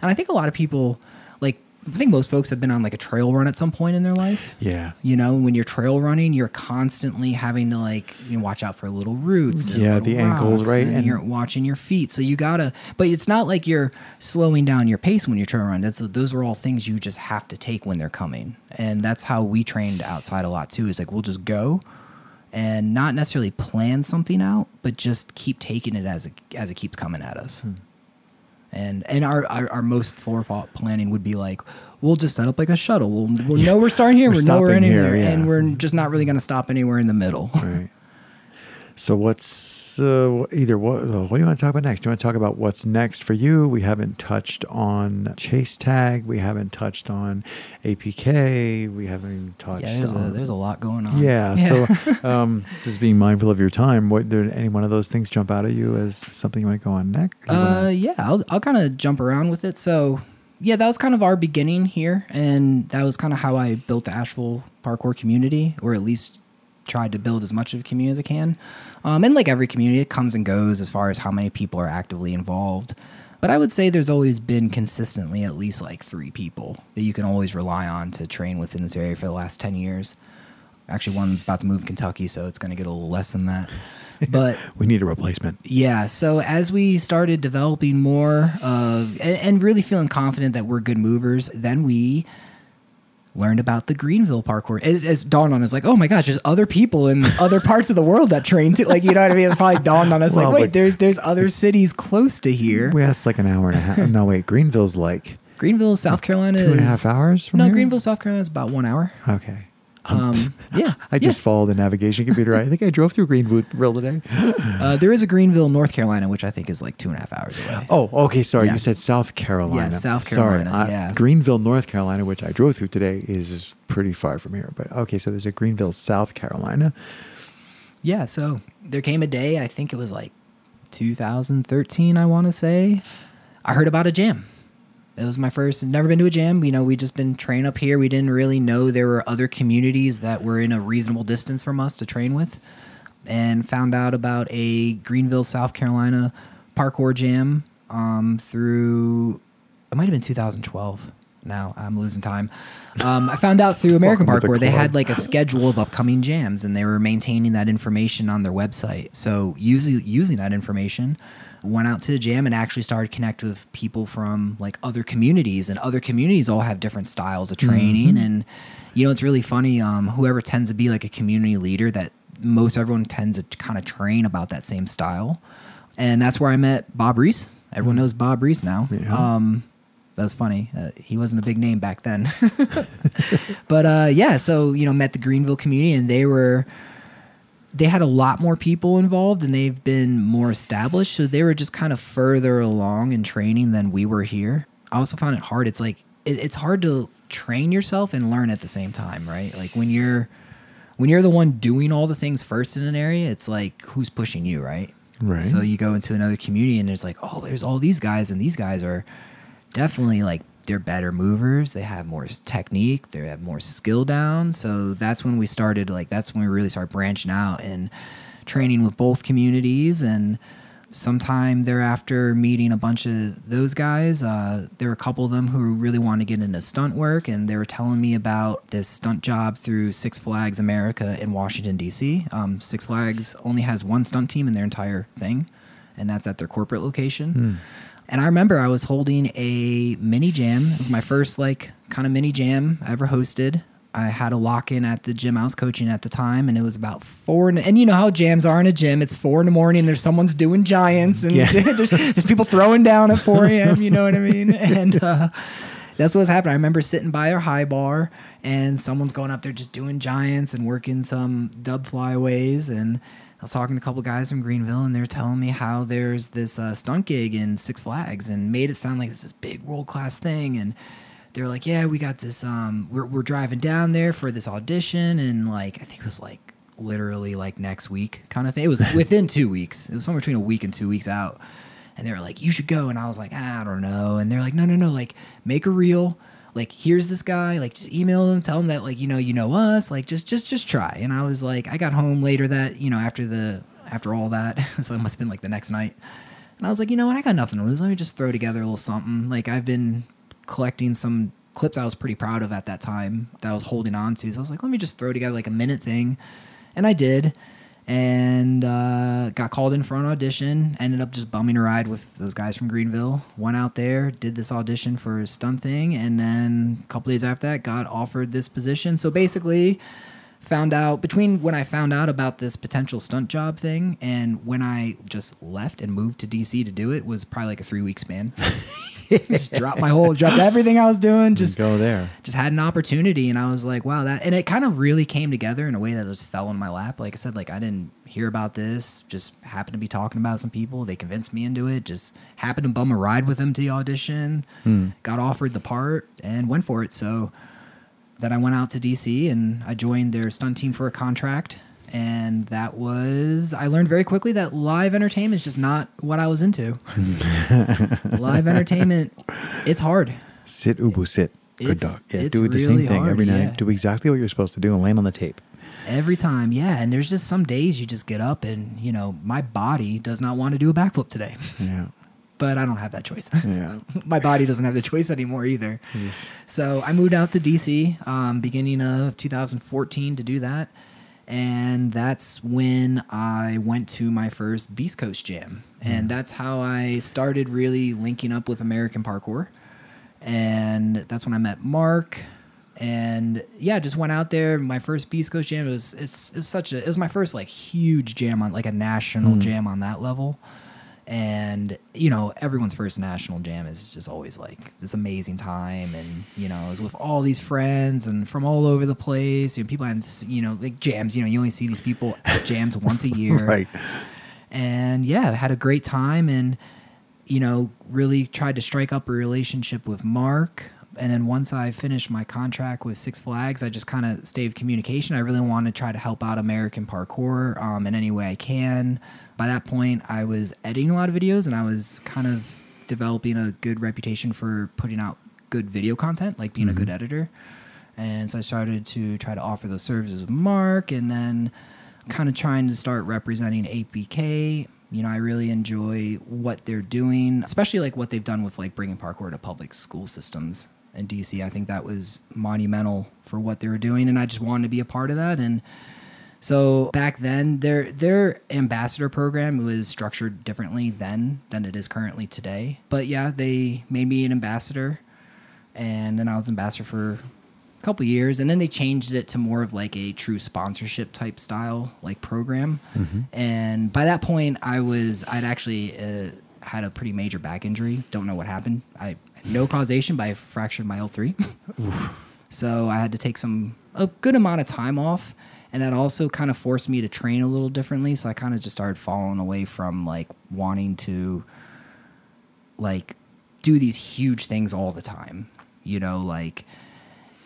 And I think a lot of people, like I think most folks have been on like a trail run at some point in their life. Yeah. You know, when you're trail running, you're constantly having to like you know, watch out for little roots. and Yeah, little the ankles, right? And, And- you're watching your feet, so you gotta. But it's not like you're slowing down your pace when you're trail running. That's those are all things you just have to take when they're coming, and that's how we trained outside a lot too. Is like we'll just go, and not necessarily plan something out, but just keep taking it as it as it keeps coming at us. Hmm. And and our, our, our most forethought planning would be like, we'll just set up like a shuttle. We'll, we'll know we're starting here, We're we're know we're ending here, there, yeah. and we're just not really going to stop anywhere in the middle. Right. So what's uh, either what? uh, What do you want to talk about next? Do you want to talk about what's next for you? We haven't touched on Chase Tag. We haven't touched on APK. We haven't touched. Yeah, there's a, there's a lot going on. Yeah. So, um, just being mindful of your time. What did any one of those things jump out at you as something you want to go on next? Uh, yeah, I'll, I'll kind of jump around with it. So, yeah, that was kind of our beginning here, and that was kind of how I built the Asheville parkour community, or at least tried to build as much of a community as I can. Um, and like every community, it comes and goes as far as how many people are actively involved. But I would say there's always been consistently at least like three people that you can always rely on to train within this area for the last 10 years. Actually, one's about to move to Kentucky, so it's going to get a little less than that. But we need a replacement. yeah. So as we started developing more of and, and really feeling confident that we're good movers, then we learned about the Greenville parkour. It, it's dawned on us like, oh my gosh, there's other people in other parts of the world that train too. Like you know what I mean? It probably dawned on us Well, like, wait, there's there's other cities close to here. We that's like an hour and a half. no, wait. Greenville's like Greenville, South Carolina, two and a half hours from No, here? Greenville, South Carolina is about one hour. Okay. Um, yeah, I just yeah. followed the navigation computer. I think I drove through Greenville today. Uh, there is a Greenville, North Carolina, which I think is like two and a half hours away. Oh, okay. Sorry, Yeah. you said South Carolina. Yeah, South Sorry, Carolina, I- Greenville, North Carolina, which I drove through today, is pretty far from here. But okay, so there's a Greenville, South Carolina. Yeah, so there came a day, I think it was like 2013, I want to say. I heard about a jam. It was my first, never been to a jam. You know, we just been trained up here. We didn't really know there were other communities that were in a reasonable distance from us to train with. And found out about a Greenville, South Carolina parkour jam um, through, it might have been 2012. Now I'm losing time. Um, I found out through American to the Parkour they had like a schedule of upcoming jams, and they were maintaining that information on their website. So using using that information, went out to the jam and actually started connect with people from like other communities, and other communities all have different styles of training. And you know, it's really funny. Um, whoever tends to be like a community leader, that most everyone tends to kind of train about that same style, and that's where I met Bob Reese. Everyone knows Bob Reese now. Yeah. Um, that was funny. Uh, he wasn't a big name back then. but uh, yeah, so you know, met the Greenville community, and they were they had a lot more people involved, and they've been more established. So they were just kind of further along in training than we were here. I also found it hard. It's like it, it's hard to train yourself and learn at the same time, right? Like when you're when you're the one doing all the things first in an area, it's like who's pushing you, right? Right. So you go into another community and it's like, oh, there's all these guys, and these guys are definitely like they're better movers. They have more technique. They have more skill down. So that's when we started. Like that's when we really started branching out and training with both communities. And sometime thereafter, meeting a bunch of those guys. Uh, there were a couple of them who really wanted to get into stunt work, and they were telling me about this stunt job through Six Flags America in Washington D.C. Um, Six Flags only has one stunt team in their entire thing, and that's at their corporate location. And I remember I was holding a mini jam. It was my first like kind of mini jam I ever hosted. I had a lock in at the gym I was coaching at the time, and it was about four. In, and you know how jams are in a gym. It's four in the morning. There's someone's doing giants, and Yeah. just people throwing down at 4 a.m. You know what I mean? And uh, that's what was happening. I remember sitting by our high bar, and someone's going up there just doing giants and working some dub flyaways. And I was talking to a couple guys from Greenville, and they're telling me how there's this uh, stunt gig in Six Flags, and made it sound like it's this big world class thing. And they're like, yeah, we got this. Um, we're we're driving down there for this audition, and like I think it was like literally like next week kind of thing. It was within two weeks. It was somewhere between a week and two weeks out. And they were like, you should go. And I was like, I don't know. And they're like, no, no, no. Like, make a reel. Like, here's this guy. Like, just email him, tell him that like you know you know us. Like, just just just try. And I was like, I got home later that you know after the after all that, so it must have been like the next night. And I was like, you know what? I got nothing to lose. Let me just throw together a little something. Like I've been collecting some clips I was pretty proud of at that time that I was holding on to. So I was like, let me just throw together like a minute thing. And I did. And uh, got called in for an audition. Ended up just bumming a ride with those guys from Greenville. Went out there, did this audition for a stunt thing. And then a couple days after that, got offered this position. So basically, found out between when I found out about this potential stunt job thing and when I just left and moved to DC to do it was probably like a three week span. just dropped my whole, dropped everything I was doing. Just go there. Just had an opportunity, and I was like, wow, that. And it kind of really came together in a way that just fell in my lap. Like I said, like I didn't hear about this. Just happened to be talking about some people. They convinced me into it. Just happened to bum a ride with them to the audition. Hmm. Got offered the part and went for it. So then I went out to DC and I joined their stunt team for a contract. And that was, I learned very quickly that live entertainment is just not what I was into. live entertainment, it's hard. Sit, Ubu, sit. Good It's- dog. Yeah, do the really same thing hard, every night. yeah. Do exactly what you're supposed to do and land on the tape. Every time, yeah. And there's just some days you just get up and, you know, my body does not want to do a backflip today. Yeah. but I don't have that choice. Yeah. my body doesn't have the choice anymore either. Yes. So I moved out to DC um, beginning of 2014 to do that. And that's when I went to my first Beast Coast Jam. And hmm. that's how I started really linking up with American Parkour. And that's when I met Mark. And yeah, just went out there. My first Beast Coast Jam it was it's, it was such a it was my first like huge jam on like a national hmm. jam on that level and you know everyone's first national jam is just always like this amazing time. And you know i was with all these friends and from all over the place. You know, people hadn't you know like jams you know you only see these people at jams once a year. Right. and yeah had a great time and you know really tried to strike up a relationship with mark. And then once i finished my contract with six flags i just kind of stayed communication. I really want to try to help out american parkour um, in any way i can by that point i was editing a lot of videos and i was kind of developing a good reputation for putting out good video content like being a good mm-hmm. editor and so I started to try to offer those services with Mark and then kind of trying to start representing APK. You know, I really enjoy what they're doing, especially like what they've done with like bringing parkour to public school systems in DC. I think that was monumental for what they were doing and I just wanted to be a part of that and so back then, their their ambassador program was structured differently then than it is currently today. But yeah, they made me an ambassador, and then I was ambassador for a couple years, and then they changed it to more of like a true sponsorship type style like program. And by that point, I was I'd actually uh, had a pretty major back injury. Don't know what happened. I no causation, but I fractured my L three. So I had to take some a good amount of time off, and that also kind of forced me to train a little differently. So I kind of just started falling away from like wanting to like do these huge things all the time. You know, like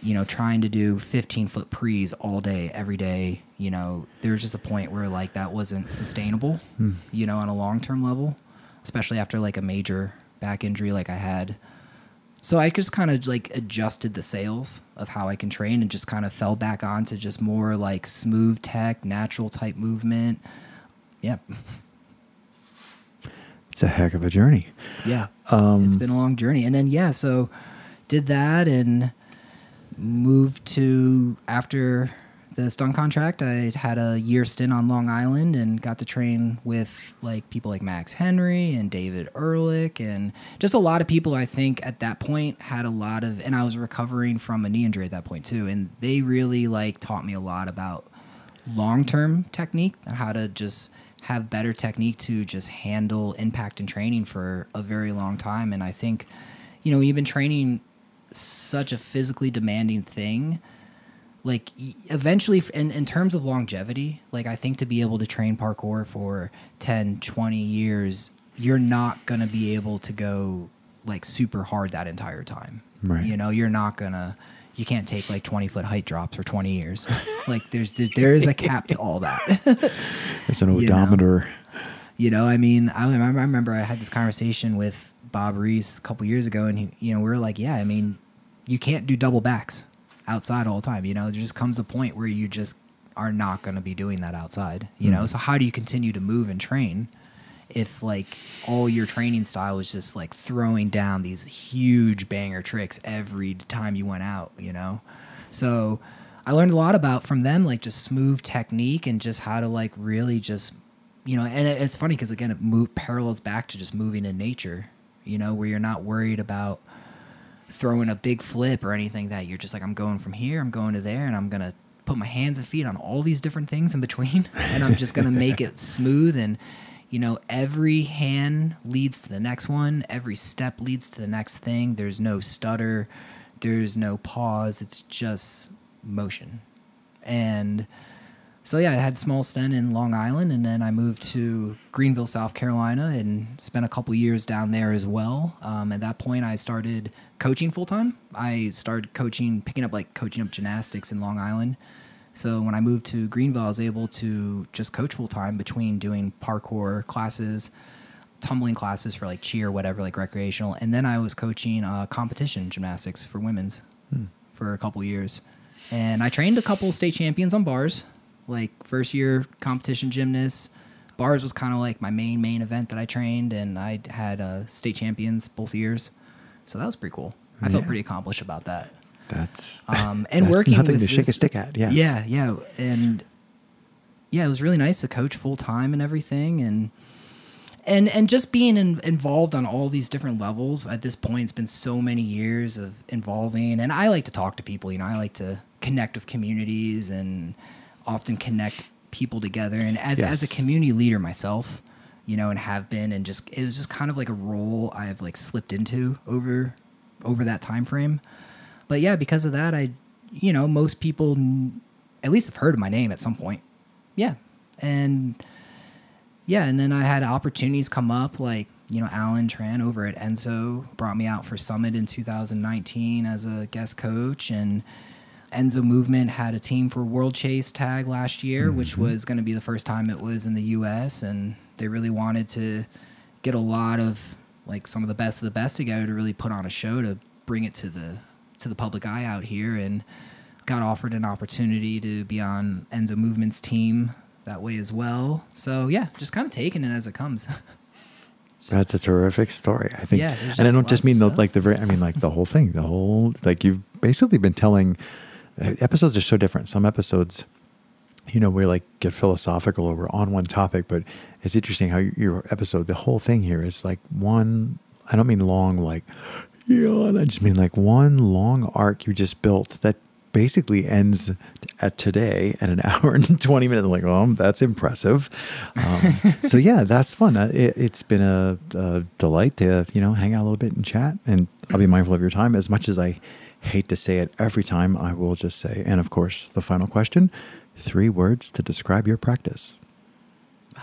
you know, trying to do 15 foot prees all day, every day. You know, there was just a point where like that wasn't sustainable. Hmm. You know, on a long term level, especially after like a major back injury like I had. So I just kind of like adjusted the sails of how I can train and just kind of fell back onto just more like smooth tech, natural type movement. Yeah. It's a heck of a journey. Yeah. Um, it's been a long journey. And then, yeah, so did that and moved to after the stunt contract. I had a year stint on Long Island and got to train with like people like Max Henry and David Ehrlich and just a lot of people I think at that point had a lot of and I was recovering from a knee injury at that point too and they really like taught me a lot about long-term technique and how to just have better technique to just handle impact and training for a very long time and I think you know you've been training such a physically demanding thing like eventually in, in terms of longevity like i think to be able to train parkour for 10 20 years you're not going to be able to go like super hard that entire time Right. you know you're not going to you can't take like 20 foot height drops for 20 years like there's there, there is a cap to all that It's an You know. odometer. you know, I mean, I remember, I remember I had this conversation with Bob Reese a couple years ago, and he, you know, we were like, yeah, I mean, you can't do double backs outside all the time. You know, there just comes a point where you just are not going to be doing that outside. You know, mm-hmm. so how do you continue to move and train if like all your training style was just like throwing down these huge banger tricks every time you went out, you know? So I learned a lot about from them, like just smooth technique and just how to like really just, you know, and it's funny because again, it move, parallels back to just moving in nature, you know, where you're not worried about throwing a big flip or anything that you're just like, I'm going from here, I'm going to there, and I'm going to put my hands and feet on all these different things in between, and I'm just going to make it smooth and, you know, every hand leads to the next one, every step leads to the next thing. There's no stutter, there's no pause, it's just motion. And so yeah, I had small stint in Long Island, and then I moved to Greenville, South Carolina, and spent a couple years down there as well. Um, at that point, I started coaching full time. I started coaching, picking up like coaching up gymnastics in Long Island. So when I moved to Greenville, I was able to just coach full time between doing parkour classes, tumbling classes for like cheer, whatever, like recreational, and then I was coaching uh, competition gymnastics for women's for a couple years. And I trained a couple state champions on bars, like first year competition gymnast. Bars was kind of like my main main event that I trained, and I had uh, state champions both years, so that was pretty cool. I felt pretty accomplished about that. That's Um, and that's working nothing to shake a stick at. Yeah, Yeah, yeah, and yeah, it was really nice to coach full time and everything, and and and just being in, involved on all these different levels. At this point, it's been so many years of involving, and I like to talk to people. You know, I like to connect with communities and often connect people together. And as as a community leader myself, you know, and have been, and just it was just kind of like a role I've like slipped into over over that time frame. But yeah, because of that, I, you know, most people at least have heard of my name at some point. Yeah, and yeah, and then I had opportunities come up, like you know, Alan Tran over at Enzo brought me out for Summit in 2019 as a guest coach, and Enzo Movement had a team for World Chase Tag last year, which mm-hmm. was going to be the first time it was in the U.S. and they really wanted to get a lot of like some of the best of the best together to really put on a show to bring it to the to the public eye out here and got offered an opportunity to be on Enzo Movement's team that way as well. So yeah, just kind of taking it as it comes. That's a terrific story. I think, Yeah, and I don't just mean the like the very. I mean like the whole thing. The whole like you've basically been telling. Episodes are so different. Some episodes, you know, we like get philosophical or we're on one topic, but it's interesting how your- episode, the whole thing here is like one. I don't mean long, like yawn. I just mean like one long arc you just built that basically ends at today at an hour and 20 minutes. I'm like, oh, that's impressive. Um, so yeah, that's fun. It, it's been a, a delight to, you know, hang out a little bit and chat and I'll be mindful of your time as much as I hate to say it every time. I will just say, and of course, the final question, three words to describe your practice.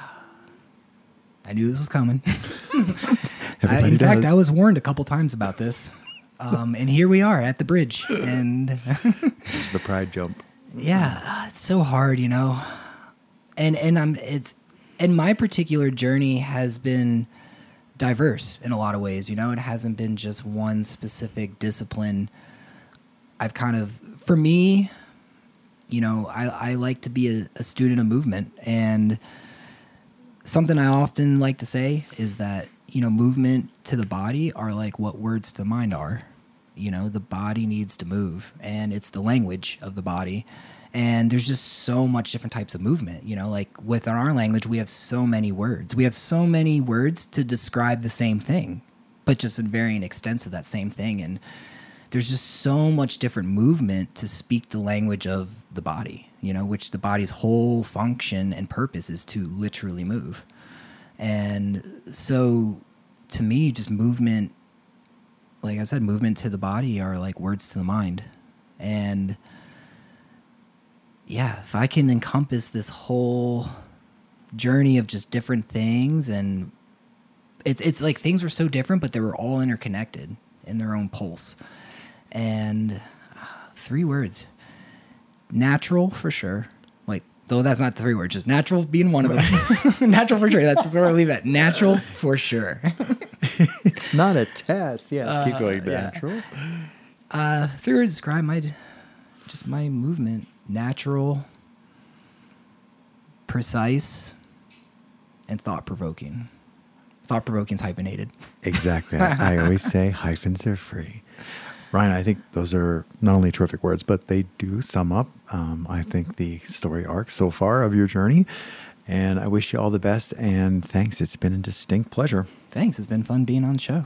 I knew this was coming. I, in fact. I was warned a couple times about this. Um, and here we are at the bridge. And It's the pride jump. yeah, ah, it's so hard, you know. And and I'm it's and my particular journey has been diverse in a lot of ways, you know. It hasn't been just one specific discipline. I've kind of for me, you know, I, I like to be a, a student of movement and something I often like to say is that you know movement to the body are like what words to the mind are. You know, the body needs to move, and it's the language of the body. And there's just so much different types of movement. You know, like within our language, we have so many words. We have so many words to describe the same thing, but just in varying extents of that same thing. And there's just so much different movement to speak the language of the body, you know, which the body's whole function and purpose is to literally move. And so to me, just movement, like I said, movement to the body are like words to the mind. And yeah, if I can encompass this whole journey of just different things and it's it's like things were so different, but they were all interconnected in their own pulse. And uh, three words: natural for sure. Like, though that's not the three words, just natural being one of them. natural for sure. That's where I leave it. Natural for sure. It's not a test. Yes, keep Uh, going yeah. natural. Uh, three words describe my just my movement: natural, precise, and thought provoking. thought provoking is hyphenated. Exactly. I always say hyphens are free. Ryan, I think those are not only terrific words, but they do sum up, um, I think, the story arc so far of your journey. And I wish you all the best. And thanks. It's been a distinct pleasure. Thanks. It's been fun being on the show.